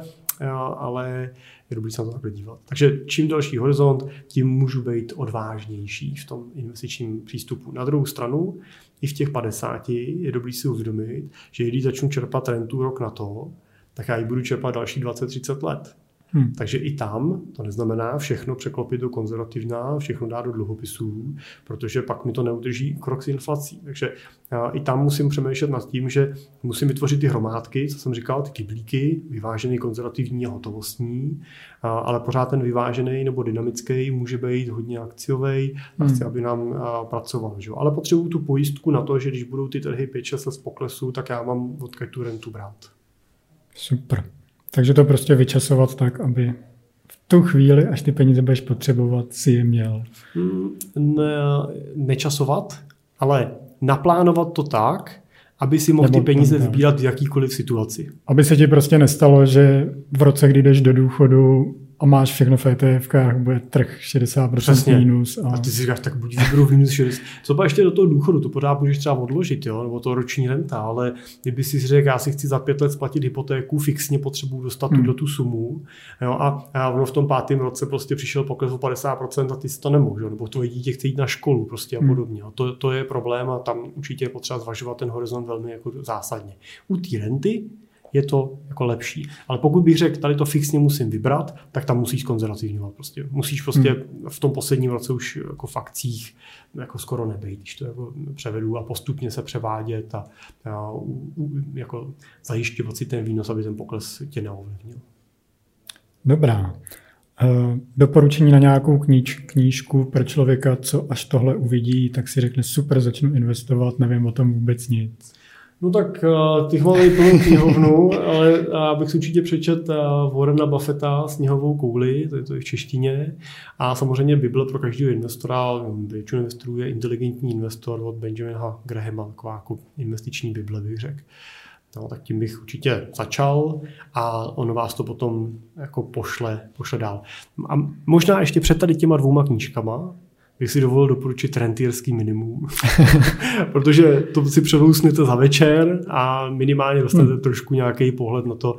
ale je dobrý se na to takhle dívat. Takže čím další horizont, tím můžu být odvážnější v tom investičním přístupu. Na druhou stranu, i v těch 50 je dobrý si uvědomit, že když začnu čerpat rentu rok na to, tak já ji budu čerpat další 20-30 let. Hmm. Takže i tam to neznamená všechno překlopit do konzervativna, všechno dát do dluhopisů, protože pak mi to neudrží krok s inflací. Takže i tam musím přemýšlet nad tím, že musím vytvořit ty hromádky, co jsem říkal, ty kyblíky, vyvážený, konzervativní a hotovostní, ale pořád ten vyvážený nebo dynamický může být hodně akciový a chci, hmm. aby nám pracoval. Že? Ale potřebuju tu pojistku na to, že když budou ty trhy 5-6 let z poklesu, tak já mám odkud tu rentu brát. Super. Takže to prostě vyčasovat tak, aby v tu chvíli, až ty peníze budeš potřebovat, si je měl. Hmm, ne, nečasovat, ale naplánovat to tak, aby si mohl Nebo ty peníze vybírat v jakýkoliv situaci. Aby se ti prostě nestalo, že v roce, kdy jdeš do důchodu, a máš všechno v etf bude trh 60% Přesně. minus. A... a ty si říkáš, tak buď vyberu minus 60. Co pak ještě do toho důchodu, to pořád můžeš třeba odložit, jo? nebo to roční renta, ale kdyby si řekl, já si chci za pět let splatit hypotéku, fixně potřebuju dostat hmm. tu sumu jo? A, a ono v tom pátém roce prostě přišel pokles o 50% a ty si to jo? nebo tvoje dítě chce jít na školu prostě a hmm. podobně. A to, to je problém a tam určitě je potřeba zvažovat ten horizont velmi jako zásadně. U té renty je to jako lepší. Ale pokud bych řekl, tady to fixně musím vybrat, tak tam musíš konzervativňovat. Prostě. Musíš prostě hmm. v tom posledním roce už jako v akcích jako skoro nebejt, když to jako převedu a postupně se převádět a, a u, jako zajišťovat si ten výnos, aby ten pokles tě neovlivnil. Dobrá. doporučení na nějakou kníž, knížku pro člověka, co až tohle uvidí, tak si řekne super, začnu investovat, nevím o tom vůbec nic. No tak uh, ty máme plnou knihovnu, ale já bych si určitě přečet uh, Warrena Buffetta Sněhovou kouli, to je to i v češtině. A samozřejmě Bible pro každého investora, většinu investorů je inteligentní investor od Benjamina Grahama, taková jako investiční Bible bych řekl. No, tak tím bych určitě začal a ono vás to potom jako pošle, pošle dál. A možná ještě před tady těma dvouma knížkama, bych si dovolil doporučit rentierský minimum. Protože to si přelousnete za večer a minimálně dostanete hmm. trošku nějaký pohled na to,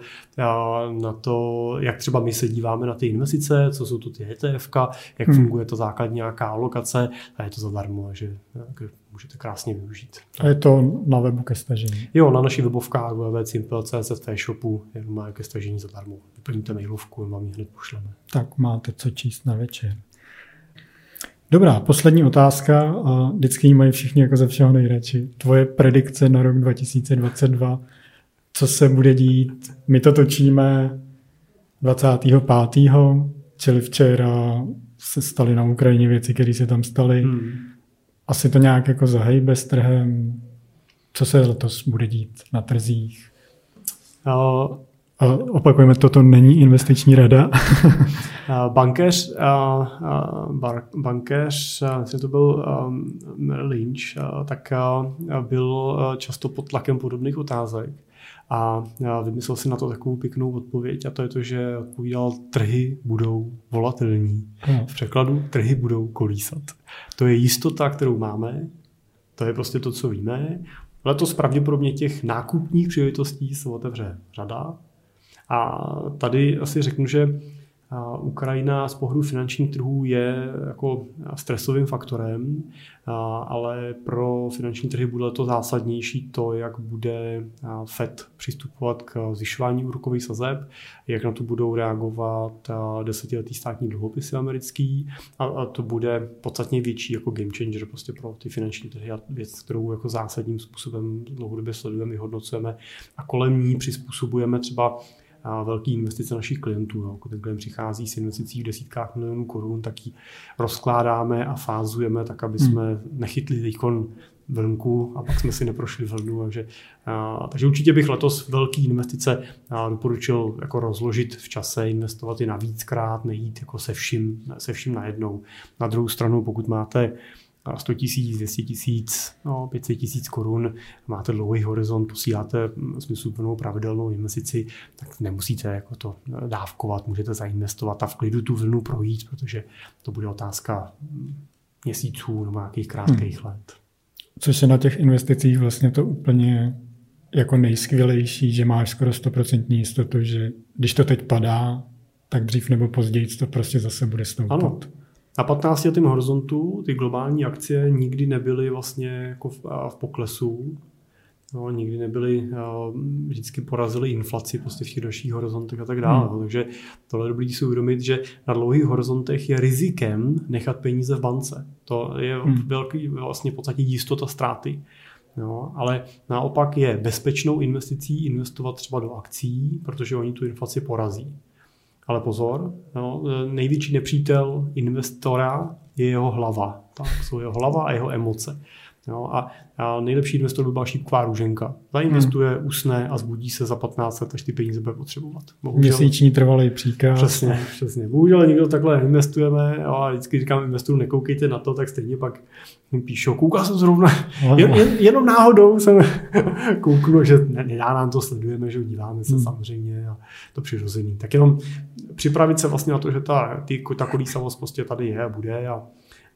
na to, jak třeba my se díváme na ty investice, co jsou to ty ETF, jak hmm. funguje ta základní nějaká alokace a je to zadarmo, že můžete krásně využít. A je to na webu ke stažení? Jo, na našich webovkách www.simple.cz v e-shopu jenom má ke stažení zadarmo. Vyplníte mailovku a vám ji hned pošleme. Tak máte co číst na večer. Dobrá, poslední otázka. A vždycky ji mají všichni jako ze všeho nejradši. Tvoje predikce na rok 2022. Co se bude dít? My to točíme 25. Čili včera se staly na Ukrajině věci, které se tam staly. Hmm. Asi to nějak jako zahejbe s trhem. Co se letos bude dít na trzích? Uh, Opakujeme, toto není investiční rada. bankéř, bankéř, myslím, to byl Lynch, tak byl často pod tlakem podobných otázek a vymyslel si na to takovou pěknou odpověď a to je to, že odpovídal, trhy budou volatilní. Hmm. V překladu trhy budou kolísat. To je jistota, kterou máme, to je prostě to, co víme. Letos pravděpodobně těch nákupních příležitostí se otevře řada, a tady asi řeknu, že Ukrajina z pohledu finančních trhů je jako stresovým faktorem, ale pro finanční trhy bude to zásadnější to, jak bude Fed přistupovat k zvyšování úrokových sazeb, jak na to budou reagovat desetiletý státní dluhopisy americký a to bude podstatně větší jako game changer prostě pro ty finanční trhy a věc, kterou jako zásadním způsobem dlouhodobě sledujeme, vyhodnocujeme a kolem ní přizpůsobujeme třeba velký investice našich klientů. Jo. Pokud ten klient přichází s investicí v desítkách milionů korun, tak ji rozkládáme a fázujeme tak, aby jsme hmm. nechytli výkon vlnku a pak jsme si neprošli vlnu. Takže, a, takže určitě bych letos velký investice a, doporučil jako rozložit v čase, investovat i na víckrát, nejít jako se vším, se vším najednou. Na druhou stranu, pokud máte 100 tisíc, 200 tisíc, no, 500 tisíc korun, máte dlouhý horizont, posíláte hm, smysluplnou pravidelnou investici, tak nemusíte jako to dávkovat, můžete zainvestovat a v klidu tu vlnu projít, protože to bude otázka hm, měsíců nebo nějakých krátkých hmm. let. Což je na těch investicích vlastně to úplně jako nejskvělejší, že máš skoro 100% jistotu, že když to teď padá, tak dřív nebo později to prostě zase bude stoupat. Ano. Na 15 letém horizontu ty globální akcie nikdy nebyly vlastně jako v, v poklesu, No, nikdy nebyly, vždycky porazili inflaci prostě v těch dalších horizontech a tak dále. Hmm. Takže tohle je dobrý si uvědomit, že na dlouhých horizontech je rizikem nechat peníze v bance. To je hmm. velký vlastně v podstatě jistota ztráty. No, ale naopak je bezpečnou investicí investovat třeba do akcí, protože oni tu inflaci porazí. Ale pozor, no, největší nepřítel investora je jeho hlava. Tak jsou jeho hlava a jeho emoce. No, a, a nejlepší investor by byla šípková růženka. Zainvestuje, hmm. usne a zbudí se za 15 let, až ty peníze bude potřebovat. Bohužel, Měsíční trvalý příkaz. Přesně, přesně. Bohužel nikdo takhle investujeme a vždycky říkám investorům, nekoukejte na to, tak stejně pak píšou, koukal jsem zrovna, jen, jen, jenom náhodou jsem kouknul, že nedá nám to, sledujeme, že díváme se hmm. samozřejmě a to přirozený. Tak jenom připravit se vlastně na to, že ta, ty, ta kolísavost prostě tady je a bude a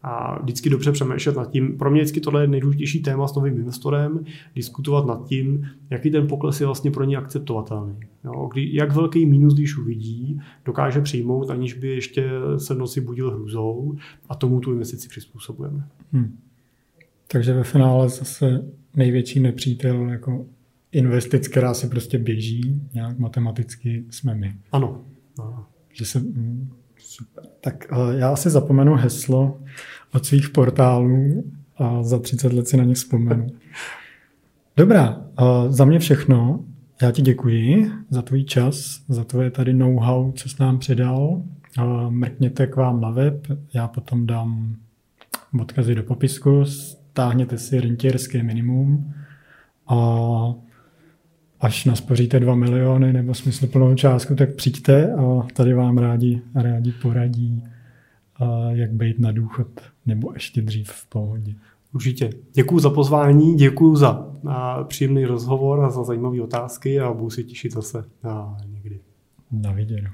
a vždycky dobře přemýšlet nad tím. Pro mě vždycky tohle je nejdůležitější téma s novým investorem, diskutovat nad tím, jaký ten pokles je vlastně pro ně akceptovatelný. Jo, kdy, jak velký mínus, když uvidí, dokáže přijmout, aniž by ještě se v noci budil hrůzou a tomu tu investici přizpůsobujeme. Hmm. Takže ve finále zase největší nepřítel jako investic, která si prostě běží, nějak matematicky jsme my. Ano. ano. Že se, hm, super. Tak eh, já asi zapomenu heslo od svých portálů a za 30 let si na ně vzpomenu. Dobrá, eh, za mě všechno. Já ti děkuji za tvůj čas, za tvoje tady know-how, co jsi nám předal. mrkněte k vám na web, já potom dám odkazy do popisku, stáhněte si rentierské minimum a až naspoříte 2 miliony nebo smysluplnou částku, tak přijďte a tady vám rádi, rádi poradí, jak být na důchod nebo ještě dřív v pohodě. Určitě. Děkuji za pozvání, děkuji za příjemný rozhovor a za zajímavé otázky a budu si těšit zase někdy. Na viděnou.